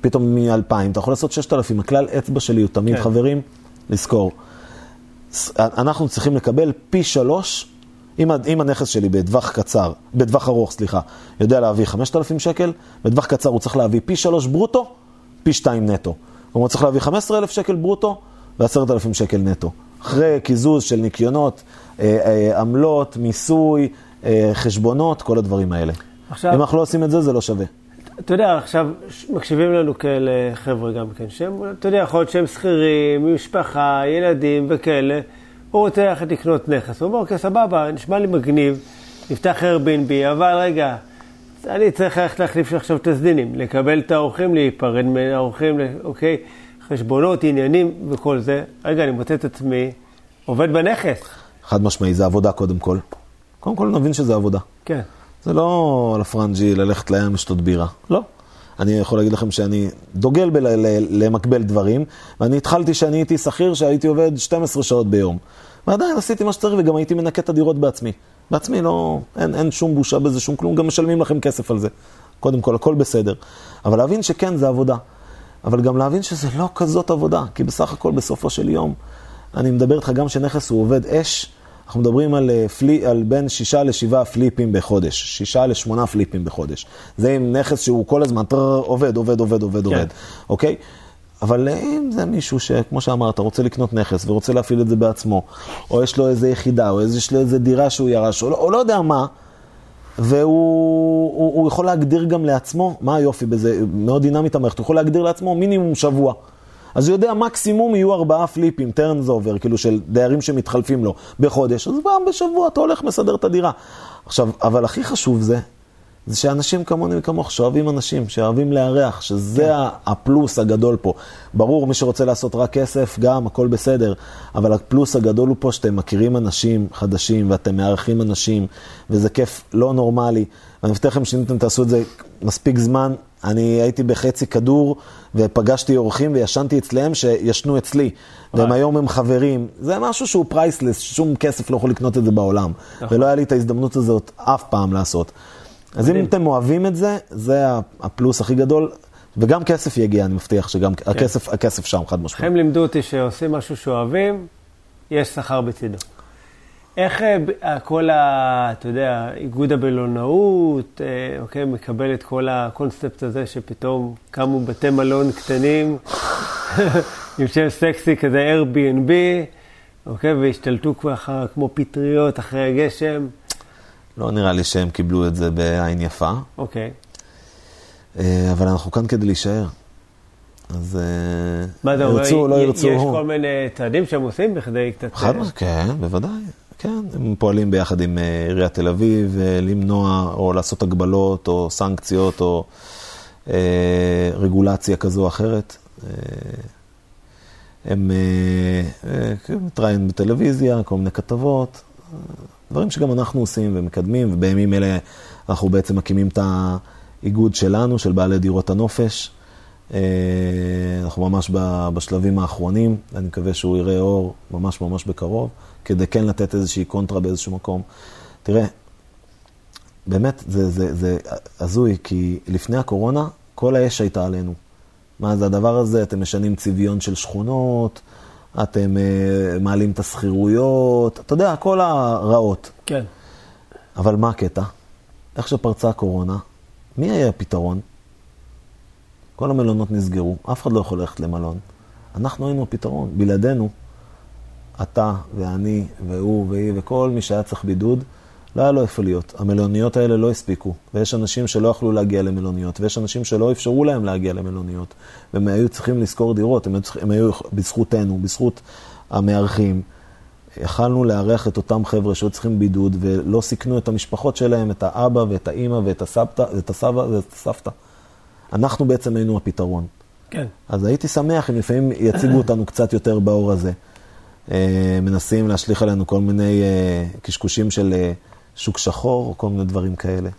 פתאום מ-2,000, אתה יכול לעשות 6,000. הכלל אצבע שלי הוא תמיד, כן. חברים, לזכור. אנחנו צריכים לקבל פי שלוש, אם, אם הנכס שלי בטווח קצר, בטווח ארוך, סליחה, יודע להביא 5,000 שקל, בטווח קצר הוא צריך להביא פי שלוש ברוטו, פי שתיים נטו. כלומר, הוא צריך להביא 15,000 שקל ברוטו ו-10,000 שקל נטו. אחרי קיזוז של ניקיונות, אה, אה, עמלות, מיסוי, אה, חשבונות, כל הדברים האלה. עכשיו- אם אנחנו לא עושים את זה, זה לא שווה. אתה יודע, עכשיו מקשיבים לנו כאלה חבר'ה גם כן, שהם, אתה יודע, יכול להיות שהם שכירים, משפחה, ילדים וכאלה, הוא רוצה ללכת לקנות נכס. הוא אומר, אוקיי, סבבה, נשמע לי מגניב, נפתח Airbnb, אבל רגע, אני צריך ללכת להחליף עכשיו את הסדינים, לקבל את האורחים, להיפרד מהאורחים, אוקיי, חשבונות, עניינים וכל זה. רגע, אני מוצא את עצמי עובד בנכס. חד משמעי, זה עבודה קודם כל. קודם כל נבין שזה עבודה. כן. זה לא על הפרנג'י ללכת לים לשתות בירה. לא. אני יכול להגיד לכם שאני דוגל למקבל דברים, ואני התחלתי שאני הייתי שכיר, שהייתי עובד 12 שעות ביום. ועדיין עשיתי מה שצריך וגם הייתי מנקה את הדירות בעצמי. בעצמי לא, אין, אין שום בושה בזה, שום כלום, גם משלמים לכם כסף על זה. קודם כל, הכל בסדר. אבל להבין שכן, זה עבודה. אבל גם להבין שזה לא כזאת עבודה, כי בסך הכל, בסופו של יום, אני מדבר איתך גם שנכס הוא עובד אש, אנחנו מדברים על, אה, פלי, על בין שישה לשבעה פליפים בחודש, שישה לשמונה פליפים בחודש. זה עם נכס שהוא כל הזמן טר, עובד, עובד, עובד, עובד, כן. עובד, אוקיי? אבל אם זה מישהו שכמו שאמרת, רוצה לקנות נכס ורוצה להפעיל את זה בעצמו, או יש לו איזה יחידה, או יש לו איזה דירה שהוא ירש, או לא, או לא יודע מה, והוא הוא, הוא יכול להגדיר גם לעצמו, מה היופי בזה, מאוד דינמית המערכת, הוא יכול להגדיר לעצמו מינימום שבוע. אז הוא יודע, מקסימום יהיו ארבעה פליפים, turnover, כאילו של דיירים שמתחלפים לו בחודש, אז פעם בשבוע אתה הולך מסדר את הדירה. עכשיו, אבל הכי חשוב זה, זה שאנשים כמוני וכמוך, שאוהבים אנשים, שאוהבים לארח, שזה כן. הפלוס הגדול פה. ברור, מי שרוצה לעשות רק כסף, גם, הכל בסדר, אבל הפלוס הגדול הוא פה שאתם מכירים אנשים חדשים, ואתם מארחים אנשים, וזה כיף לא נורמלי. ואני מבטיח לכם שאם אתם תעשו את זה מספיק זמן, אני הייתי בחצי כדור ופגשתי אורחים וישנתי אצלם שישנו אצלי. והם היום הם חברים. זה משהו שהוא priceless, שום כסף לא יכול לקנות את זה בעולם. נכון. ולא היה לי את ההזדמנות הזאת אף פעם לעשות. אז אם אתם אוהבים את זה, זה הפלוס הכי גדול. וגם כסף יגיע, אני מבטיח שגם כן. הכסף, הכסף שם, חד משמעית. הם לימדו אותי שעושים משהו שאוהבים, יש שכר בצידו. איך אה, כל ה... אתה יודע, איגוד הבלונאות, אה, אוקיי, מקבל את כל הקונספט הזה שפתאום קמו בתי מלון קטנים עם שם סקסי כזה Airbnb, אוקיי, והשתלטו ככה כמו פטריות אחרי הגשם. לא נראה לי שהם קיבלו את זה בעין יפה. אוקיי. אה, אבל אנחנו כאן כדי להישאר. אז אומר, ירצו, לא ירצו. יש כל מיני צעדים שהם עושים בכדי קצת... חד משמעית, כן, בוודאי. כן, הם פועלים ביחד עם אה, עיריית תל אביב אה, למנוע או לעשות הגבלות או סנקציות או אה, רגולציה כזו או אחרת. אה, הם אה, אה, מתראיינים בטלוויזיה, כל מיני כתבות, דברים שגם אנחנו עושים ומקדמים, ובימים אלה אנחנו בעצם מקימים את האיגוד שלנו, של בעלי דירות הנופש. אה, אנחנו ממש בשלבים האחרונים, אני מקווה שהוא יראה אור ממש ממש בקרוב. כדי כן לתת איזושהי קונטרה באיזשהו מקום. תראה, באמת, זה, זה, זה הזוי, כי לפני הקורונה, כל האש הייתה עלינו. מה זה הדבר הזה? אתם משנים צביון של שכונות, אתם uh, מעלים את השכירויות, אתה יודע, כל הרעות. כן. אבל מה הקטע? איך שפרצה הקורונה, מי היה הפתרון? כל המלונות נסגרו, אף אחד לא יכול ללכת למלון. אנחנו היינו הפתרון, בלעדינו. אתה ואני והוא והיא וכל מי שהיה צריך בידוד, לא היה לו איפה להיות. המלוניות האלה לא הספיקו, ויש אנשים שלא יכלו להגיע למלוניות, ויש אנשים שלא אפשרו להם להגיע למלוניות, והם היו צריכים לשכור דירות, הם היו, הם היו בזכותנו, בזכות המארחים. יכלנו לארח את אותם חבר'ה שהיו צריכים בידוד, ולא סיכנו את המשפחות שלהם, את האבא ואת האימא ואת הסבתא, ואת הסבא ואת הסבתא. אנחנו בעצם היינו הפתרון. כן. אז הייתי שמח אם לפעמים יציגו אותנו קצת יותר באור הזה. אה, מנסים להשליך עלינו כל מיני אה, קשקושים של אה, שוק שחור או כל מיני דברים כאלה.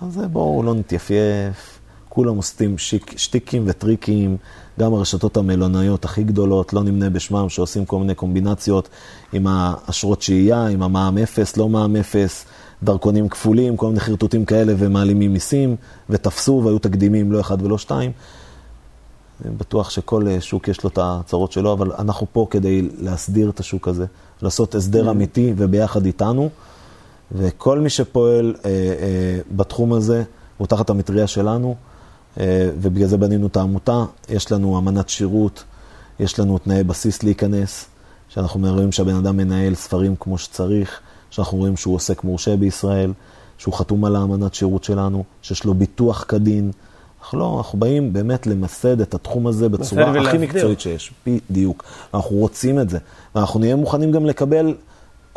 אז בואו לא נתייפייף, כולם עושים שיק, שטיקים וטריקים, גם הרשתות המלונאיות הכי גדולות, לא נמנה בשמם, שעושים כל מיני קומבינציות עם האשרות שהייה, עם המע"מ אפס, לא מע"מ אפס, דרכונים כפולים, כל מיני חרטוטים כאלה ומעלימים מיסים, ותפסו והיו תקדימים לא אחד ולא שתיים. אני בטוח שכל אה, שוק יש לו את הצרות שלו, אבל אנחנו פה כדי להסדיר את השוק הזה, לעשות הסדר mm. אמיתי וביחד איתנו, וכל מי שפועל אה, אה, בתחום הזה הוא תחת המטריה שלנו, אה, ובגלל זה בנינו את העמותה. יש לנו אמנת שירות, יש לנו תנאי בסיס להיכנס, שאנחנו רואים שהבן אדם מנהל ספרים כמו שצריך, שאנחנו רואים שהוא עוסק מורשה בישראל, שהוא חתום על האמנת שירות שלנו, שיש לו ביטוח כדין. אנחנו לא, אנחנו באים באמת למסד את התחום הזה בצורה הכי. מקצועית שיש, בדיוק. אנחנו רוצים את זה, ואנחנו נהיה מוכנים גם לקבל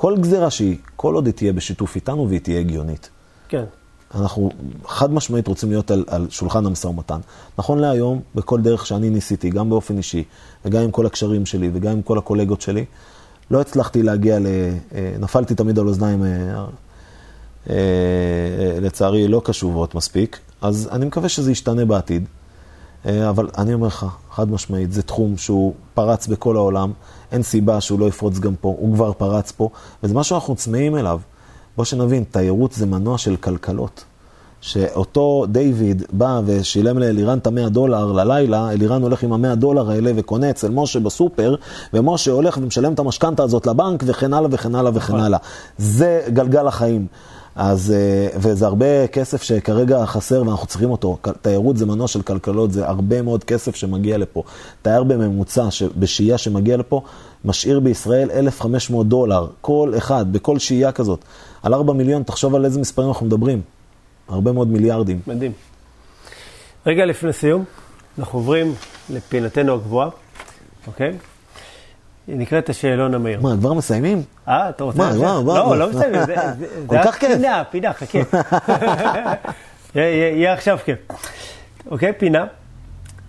כל גזירה שהיא, כל עוד היא תהיה בשיתוף איתנו והיא תהיה הגיונית. כן. אנחנו חד משמעית רוצים להיות על, על שולחן המשא ומתן. נכון להיום, בכל דרך שאני ניסיתי, גם באופן אישי, וגם עם כל הקשרים שלי, וגם עם כל הקולגות שלי, לא הצלחתי להגיע ל... אה, נפלתי תמיד על אוזניים, אה, אה, לצערי, לא קשובות מספיק, אז אני מקווה שזה ישתנה בעתיד. אה, אבל אני אומר לך, חד משמעית, זה תחום שהוא פרץ בכל העולם, אין סיבה שהוא לא יפרוץ גם פה, הוא כבר פרץ פה, וזה משהו שאנחנו צמאים אליו. בוא שנבין, תיירות זה מנוע של כלכלות. שאותו דיוויד בא ושילם לאלירן את המאה דולר ללילה, אלירן הולך עם המאה דולר האלה וקונה אצל משה בסופר, ומשה הולך ומשלם את המשכנתה הזאת לבנק וכן הלאה וכן הלאה וכן הלאה. זה גלגל החיים. אז, אה, וזה הרבה כסף שכרגע חסר ואנחנו צריכים אותו. תיירות זה מנוע של כלכלות, זה הרבה מאוד כסף שמגיע לפה. תייר בממוצע, בשהייה שמגיע לפה, משאיר בישראל 1,500 דולר, כל אחד, בכל שהייה כזאת. על 4 מיליון, תחשוב על איזה מספרים אנחנו מדברים. הרבה מאוד מיליארדים. מדהים. רגע לפני סיום, אנחנו עוברים לפינתנו הקבועה, אוקיי? היא נקראת השאלון המהיר. מה, כבר מסיימים? אה, אתה רוצה... מה? מה, מה, לא, מה? לא מסיימים, זה- זה כל זה כיף. פינה, פינה, חכה. יהיה עכשיו כיף. אוקיי, פינה,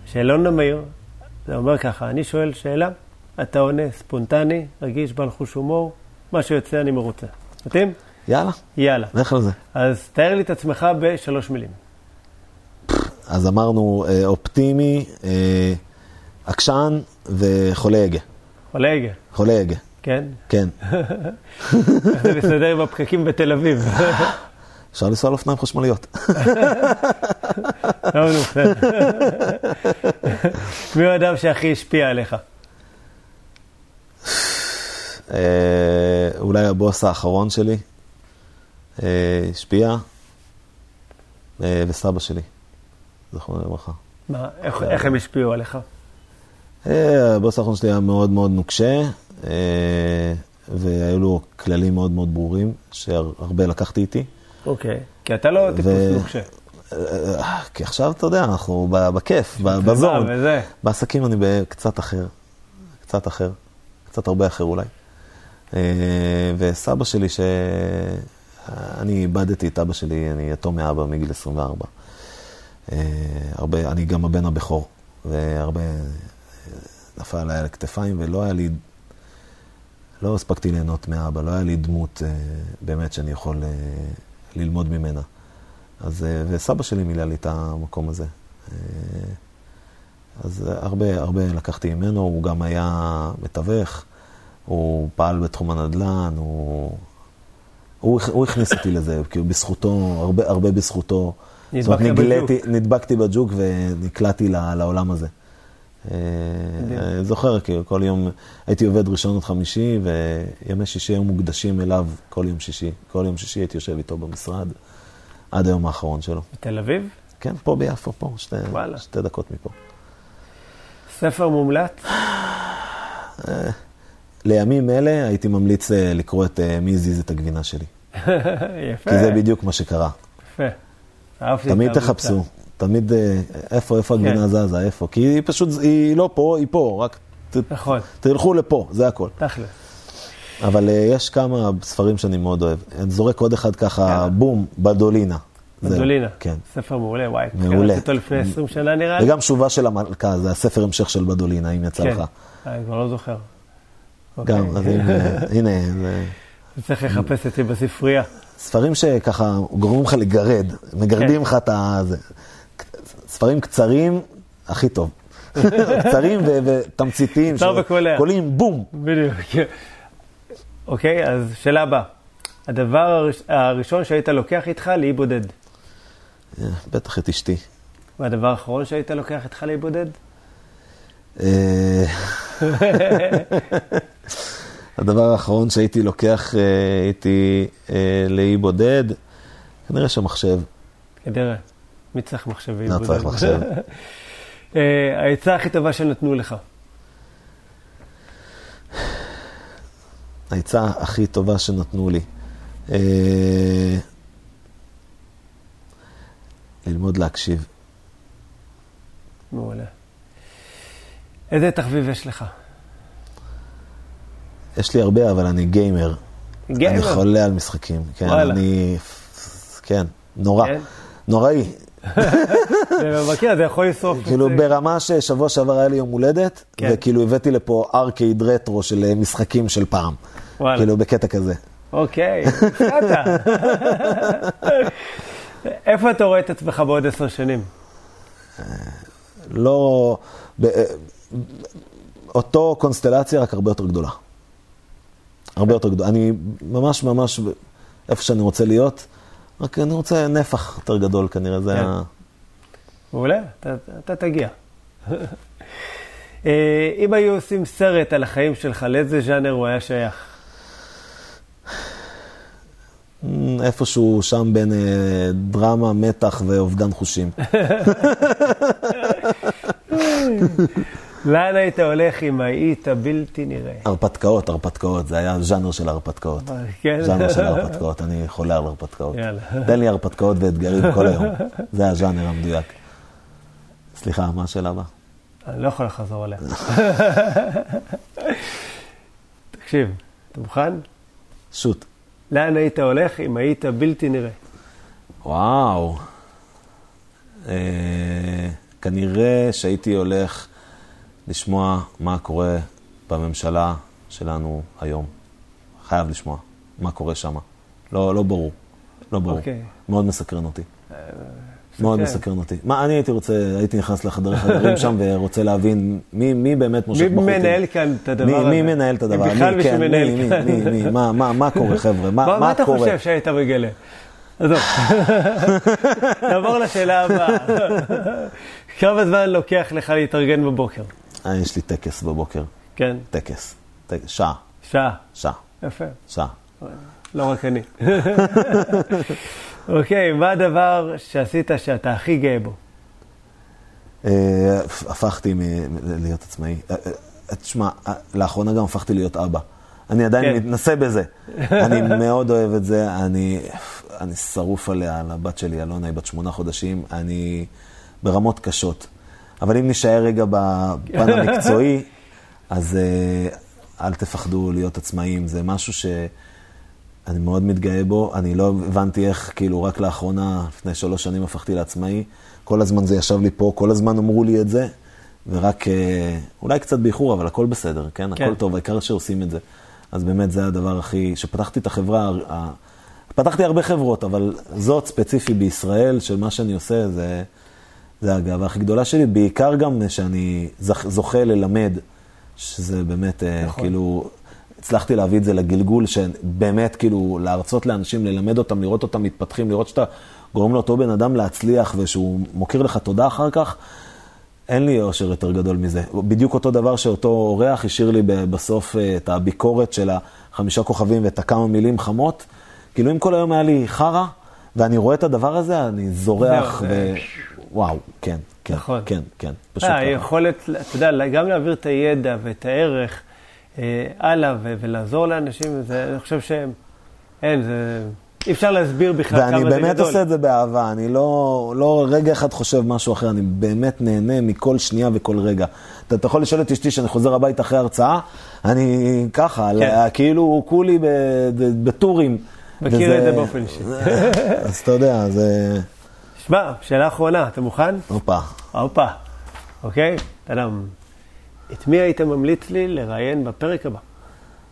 שאלון המהיר, זה אומר ככה, אני שואל שאלה, אתה עונה ספונטני, רגיש, בעל חוש הומור, מה שיוצא אני מרוצה. מתאים? יאללה, יאללה. לך על זה. אז תאר לי את עצמך בשלוש מילים. אז אמרנו אה, אופטימי, אה, עקשן וחולה הגה. חולה הגה, חולה הגה, כן? כן. זה מסתדר עם הפקקים בתל אביב. אפשר לנסוע על אופניים חשמליות. לא, נו, בסדר. מי האדם שהכי השפיע עליך? אה, אולי הבוס האחרון שלי אה, השפיע, אה, וסבא שלי, זכרונו לברכה. איך הם השפיעו עליך? אה, הבוס האחרון שלי היה מאוד מאוד נוקשה, אה, והיו לו כללים מאוד מאוד ברורים, שהרבה לקחתי איתי. אוקיי. כי אתה לא טיפוס נוקשה. אה, כי עכשיו, אתה יודע, אנחנו בכיף, בזון. בעסקים אני קצת אחר, קצת אחר, קצת הרבה אחר אולי. וסבא שלי, שאני איבדתי את אבא שלי, אני יתום מאבא מגיל 24. אה, הרבה, אני גם הבן הבכור, והרבה נפל עליי על הכתפיים, ולא היה לי, לא הספקתי ליהנות מאבא, לא היה לי דמות אה, באמת שאני יכול אה, ללמוד ממנה. אז, אה, וסבא שלי מילא לי את המקום הזה. אה, אז הרבה, הרבה לקחתי ממנו, הוא גם היה מתווך, הוא פעל בתחום הנדל"ן, הוא, הוא, הוא הכניס אותי לזה, כאילו בזכותו, הרבה, הרבה בזכותו. נדבקת נגלתי, נדבקתי בג'וק ונקלעתי לעולם הזה. אה. אני זוכר, כאילו, כל יום הייתי עובד ראשון עד חמישי, וימי שישי היו מוקדשים אליו כל יום שישי. כל יום שישי הייתי יושב איתו במשרד, עד היום האחרון שלו. בתל אביב? כן, פה ביפו, פה, שתי. שתי דקות מפה. ספר מומלץ? לימים אלה הייתי ממליץ אה, לקרוא את אה, מי הזיז את הגבינה שלי. יפה. כי זה בדיוק מה שקרה. יפה. אהבתי את תמיד. תחפשו, תמיד, אה, איפה, איפה הגבינה כן. זזה, איפה? כי היא פשוט, היא לא פה, היא פה, רק ת- נכון, תלכו לפה, זה הכל. תכל'ס. אבל אה, יש כמה ספרים שאני מאוד אוהב. אני זורק עוד אחד ככה, יאללה. בום, בדולינה. בדולינה. כן. ספר מעולה, וואי. מעולה. קראתי אותו לפני 20 שנה נראה לי. וגם שובה של המלכה, זה הספר המשך של בדולינה, אם יצא כן. לך. אה, אני כבר לא זוכר. גם, אוקיי. אז הנה. צריך לחפש את זה בספרייה. ספרים שככה גורמים לך לגרד, מגרדים לך את ה... ספרים קצרים, הכי טוב. קצרים ותמציתיים. קצר וקולע. קולים בום. בדיוק. אוקיי, אז שאלה הבאה. הדבר הראש- הראשון שהיית לוקח איתך לאי בודד. אה, בטח את אשתי. והדבר האחרון שהיית לוקח איתך לאי בודד? אה, הדבר האחרון שהייתי לוקח, הייתי אה, לאי בודד, כנראה שמחשב. כנראה. מי צריך מחשבים? לא צריך מחשב. אה, העצה הכי טובה שנתנו לך. העצה הכי טובה שנתנו לי. אה, ללמוד להקשיב. מעולה. איזה תחביב יש לך? יש לי הרבה, אבל אני גיימר. גיימר? אני חולה על משחקים. כן, וואלה. אני... כן, נורא. כן? נוראי. מכיר, זה יכול לשרוף. כאילו. ברמה ששבוע שעבר היה לי יום הולדת, כן. וכאילו הבאתי לפה ארקייד רטרו של אה, משחקים של פעם. כאילו בקטע כזה. אוקיי, הפתעת. איפה אתה רואה את עצמך בעוד עשר שנים? לא... אה, אותו קונסטלציה, רק הרבה יותר גדולה. הרבה יותר גדולה. אני ממש ממש איפה שאני רוצה להיות, רק אני רוצה נפח יותר גדול כנראה, זה כן. ה... מעולה, אתה, תגיע. אה, אם היו עושים סרט על החיים שלך, לאיזה ז'אנר הוא היה שייך? מ, איפשהו שם בין אה, דרמה, מתח ואובדן חושים. לאן היית הולך אם היית בלתי נראה? הרפתקאות, הרפתקאות, זה היה ז'אנר של הרפתקאות. כן? ז'אנר של הרפתקאות, אני חולה על הרפתקאות. יאללה. תן לי הרפתקאות ואתגרים כל היום. זה הז'אנר המדויק. סליחה, מה השאלה הבאה? אני לא יכול לחזור עליה. תקשיב, אתה מוכן? שוט. לאן היית הולך אם היית בלתי נראה? וואו. אה, כנראה שהייתי הולך לשמוע מה קורה בממשלה שלנו היום. חייב לשמוע מה קורה שם. לא, לא ברור. לא ברור. אוקיי. מאוד מסקרן אותי. מאוד מסקרן. מסקרן אותי. מה, אני הייתי רוצה, הייתי נכנס לחדרי חדרים שם ורוצה להבין מי, מי באמת מושך מי בחוטים. מנהל כאן את הדבר מי, הזה? מי מנהל את הדבר? בכלל מי, מישהו כן, מנהל מי, כאן. מי, מי, מי, מה, מה, מה קורה, חבר'ה? מה, מה, מה אתה? חושב שהיית מגלה? עזוב, נעבור לשאלה הבאה. כמה זמן לוקח לך להתארגן בבוקר? אה, יש לי טקס בבוקר. כן, טקס. טקס. שעה. שעה. שעה. יפה, שעה. לא רק אני. אוקיי, מה הדבר שעשית שאתה הכי גאה בו? אה, הפכתי להיות עצמאי. אה, אה, תשמע, לאחרונה גם הפכתי להיות אבא. אני עדיין כן. מתנסה בזה. אני מאוד אוהב את זה, אני, אני שרוף עליה, על הבת שלי, אלונה, היא בת שמונה חודשים, אני ברמות קשות. אבל אם נישאר רגע בפן המקצועי, אז אה, אל תפחדו להיות עצמאים, זה משהו שאני מאוד מתגאה בו. אני לא הבנתי איך, כאילו, רק לאחרונה, לפני שלוש שנים הפכתי לעצמאי. כל הזמן זה ישב לי פה, כל הזמן אמרו לי את זה, ורק, אה, אולי קצת באיחור, אבל הכל בסדר, כן? כן. הכל טוב, העיקר שעושים את זה. אז באמת זה הדבר הכי... שפתחתי את החברה, פתחתי הרבה חברות, אבל זאת ספציפי בישראל, של מה שאני עושה, זה, זה הגאווה הכי גדולה שלי. בעיקר גם שאני זכ, זוכה ללמד, שזה באמת, נכון. נכון. כאילו, הצלחתי להביא את זה לגלגול, שבאמת, כאילו, להרצות לאנשים, ללמד אותם, לראות אותם מתפתחים, לראות שאתה גורם לאותו בן אדם להצליח, ושהוא מוקיר לך תודה אחר כך. אין לי אושר יותר גדול מזה. בדיוק אותו דבר שאותו אורח השאיר לי בסוף אה, את הביקורת של החמישה כוכבים ואת הכמה מילים חמות. כאילו אם כל היום היה לי חרא, ואני רואה את הדבר הזה, אני זורח, ו... וואו, כן, כן, נכון. כן, כן, פשוט אה, ככה. היכולת, אתה יודע, גם להעביר את הידע ואת הערך אה, הלאה ו- ולעזור לאנשים, זה, אני חושב שהם, אין, זה, אי אפשר להסביר בכלל כמה זה ואני גדול. באמת עושה את זה באהבה, אני לא, לא רגע אחד חושב משהו אחר, אני באמת נהנה מכל שנייה וכל רגע. אתה, אתה יכול לשאול את אשתי שאני חוזר הביתה אחרי הרצאה, אני ככה, כן. כן. כאילו כולי בטורים. מכיר וזה- את זה באופן אישי. אז אתה יודע, זה... שמע, שאלה אחרונה, אתה מוכן? הופה. הופה, אוקיי? טאדם. את מי היית ממליץ לי לראיין בפרק הבא?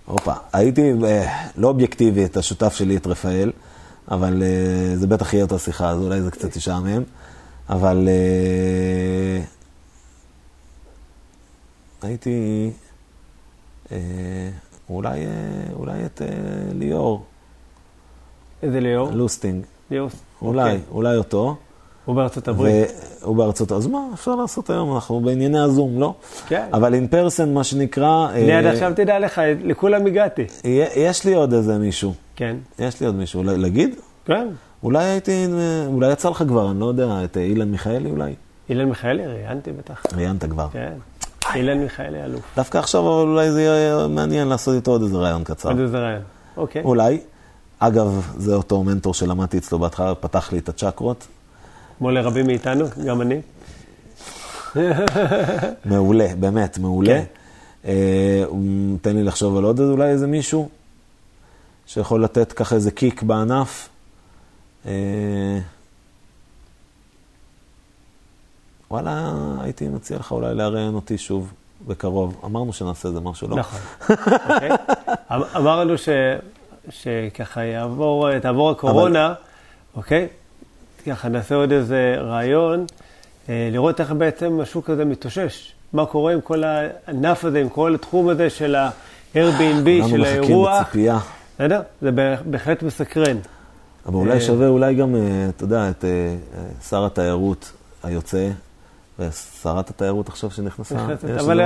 הופה, הייתי אה, לא אובייקטיבי את השותף שלי, את רפאל, אבל אה, זה בטח יהיה אותה שיחה, אז אולי זה קצת ישעמם, אבל אה, הייתי אולי, אולי את ליאור, איזה ליאור? לוסטינג, ליאור. אולי, אוקיי. אולי אותו. הוא בארצות הברית. והוא בארצות, אז מה אפשר לעשות היום? אנחנו בענייני הזום, לא? כן. אבל אין פרסן, מה שנקרא... אני עד אה, עכשיו תדע לך, לכולם הגעתי. יש לי עוד איזה מישהו. כן. יש לי עוד מישהו, אולי להגיד? כן. אולי הייתי, אולי יצא לך כבר, אני לא יודע, את אילן מיכאלי אולי? אילן מיכאלי, ראיינתי בטח. ראיינת כבר. כן. אילן מיכאלי אלוף. דווקא עכשיו אולי זה יהיה מעניין לעשות איתו עוד איזה ראיון קצר. עוד איזה רעיון. אוקיי. אולי. אגב, זה אותו מנטור שלמדתי אצלו בהתחלה, פתח לי את הצ'קרות. כמו לרבים מאיתנו, גם אני. מעולה, באמת, מעולה. כן. אה, תן לי לחשוב על עוד אולי איזה מישהו שיכול לתת ככה איזה קיק בענף. אה, וואלה, הייתי מציע לך אולי לאראיין אותי שוב בקרוב. אמרנו שנעשה איזה משהו, לא? נכון. אוקיי. אמ- אמרנו ש- שככה יעבור, תעבור הקורונה, אוקיי? ככה נעשה עוד איזה רעיון, אה, לראות איך בעצם השוק הזה מתאושש. מה קורה עם כל הענף הזה, עם כל התחום הזה של ה-Airbnb, של מחכים האירוח. בציפייה. בסדר? זה בה- בהחלט מסקרן. אבל אולי אה, שווה אולי גם, אה, אתה יודע, את שר התיירות היוצא, ושרת התיירות עכשיו שנכנסה. אבל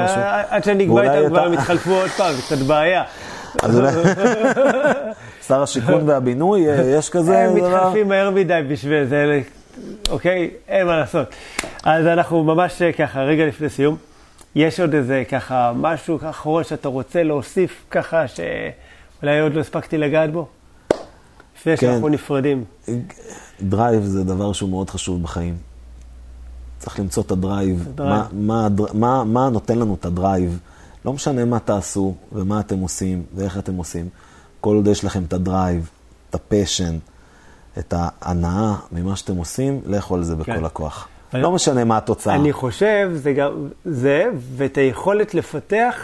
עד ואולי איתם כבר הם יתחלפו עוד פעם, זה קצת בעיה. אז אולי... שר השיכון והבינוי, אה, יש כזה הם דבר? מתחלפים מהר מדי בשביל זה, אוקיי? אין מה לעשות. אז אנחנו ממש אה, ככה, רגע לפני סיום. יש עוד איזה ככה משהו אחרון שאתה רוצה להוסיף ככה, שאולי עוד לא הספקתי לגעת בו? לפני כן. שאנחנו נפרדים. drive זה דבר שהוא מאוד חשוב בחיים. צריך למצוא את ה drive. ה drive. מה, מה, מה, מה נותן לנו את ה drive? לא משנה מה תעשו ומה אתם עושים ואיך אתם עושים. כל עוד יש לכם את ה drive, את ה passion, את ההנאה ממה שאתם עושים, לכו על זה בכל כן. הכוח. אני- לא משנה מה התוצאה. אני חושב, זה גם זה, ואת היכולת לפתח,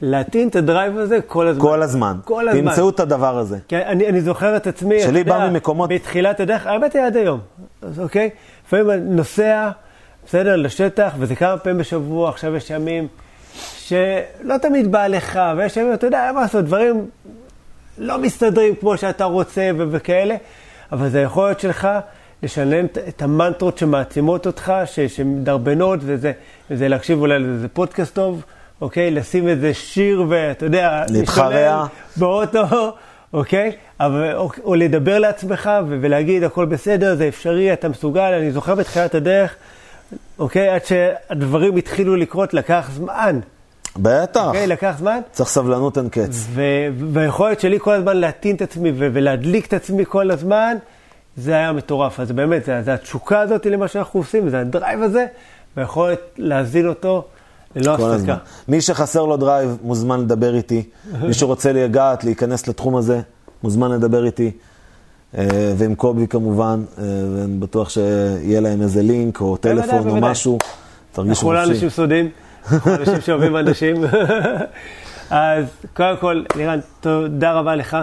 להטעין את ה drive הזה כל הזמן. כל הזמן. כל הזמן. תמצאו את הדבר הזה. כי אני, אני זוכר את עצמי, שלי יודע, בא ממקומות- בתחילת הדרך, האמת היא עד היום, אז אוקיי? לפעמים אני נוסע, בסדר, לשטח, וזה כמה פעמים בשבוע, עכשיו יש ימים שלא תמיד בא לך, ויש ימים, אתה יודע, מה לעשות, דברים לא מסתדרים כמו שאתה רוצה ו- וכאלה, אבל זה היכולת שלך לשלם את- המנטרות שמעצימות אותך, ש- שמדרבנות, וזה, וזה להקשיב אולי לאיזה פודקאסט טוב, אוקיי? לשים איזה שיר ואתה יודע, להתחרע. באוטו, אוקיי? אבל, או, או לדבר לעצמך ו- ולהגיד, הכל בסדר, זה אפשרי, אתה מסוגל. אני זוכר בתחילת הדרך, אוקיי? עד שהדברים התחילו לקרות, לקח זמן. בטח. אוקיי? לקח זמן. צריך סבלנות אין קץ. והיכולת שלי כל הזמן להטעין את עצמי ו- ולהדליק את עצמי כל הזמן, זה היה מטורף. אז באמת, זה, זה התשוקה הזאת למה שאנחנו עושים, זה הדרייב הזה, והיכולת להזין אותו ללא הפסקה. מי שחסר לו drive, מוזמן לדבר איתי. מי שרוצה לגעת, להיכנס לתחום הזה, מוזמן לדבר איתי. אה, ועם קובי כמובן, אה, ואני בטוח שיהיה להם איזה לינק או טלפון או. משהו. תרגישו אנחנו לא חופשי. אנשים סודיים, אנחנו אנשים שאוהבים אנשים. אז קודם כל, אלירן, תודה רבה לך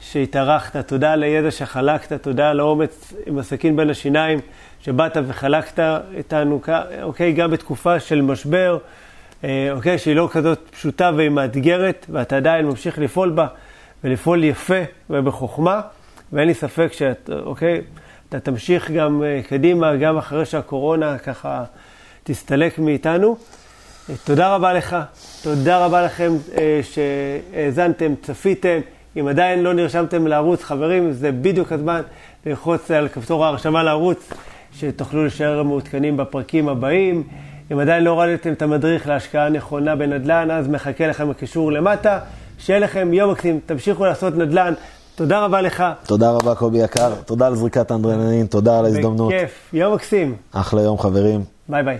שהתארחת, תודה על הידע שחלקת, תודה על האומץ עם הסכין בין השיניים, שבאת וחלקת איתנו, אוקיי, גם בתקופה של משבר, אה, אוקיי, שהיא לא כזאת פשוטה והיא מאתגרת, ואתה עדיין ממשיך לפעול בה, ולפעול יפה ובחוכמה, ואין לי ספק שאת, אוקיי, אתה תמשיך גם אה, קדימה, גם אחרי שהקורונה ככה תסתלק מאיתנו. אה, תודה רבה לך, תודה רבה לכם אה, שהאזנתם, צפיתם. אם עדיין לא נרשמתם לערוץ, חברים, זה בדיוק הזמן ללחוץ על כפתור ההרשמה לערוץ, שתוכלו להישאר מעודכנים בפרקים הבאים. אם עדיין לא הורדתם את המדריך להשקעה נכונה בנדל"ן, אז מחכה לכם הקישור למטה. שיהיה לכם יום מקסים, תמשיכו לעשות נדל"ן. תודה רבה לך. תודה רבה קובי יקר, תודה על זריקת האדרנלין, תודה על ההזדמנות. בכיף, יום מקסים. אחלה יום חברים. ביי ביי.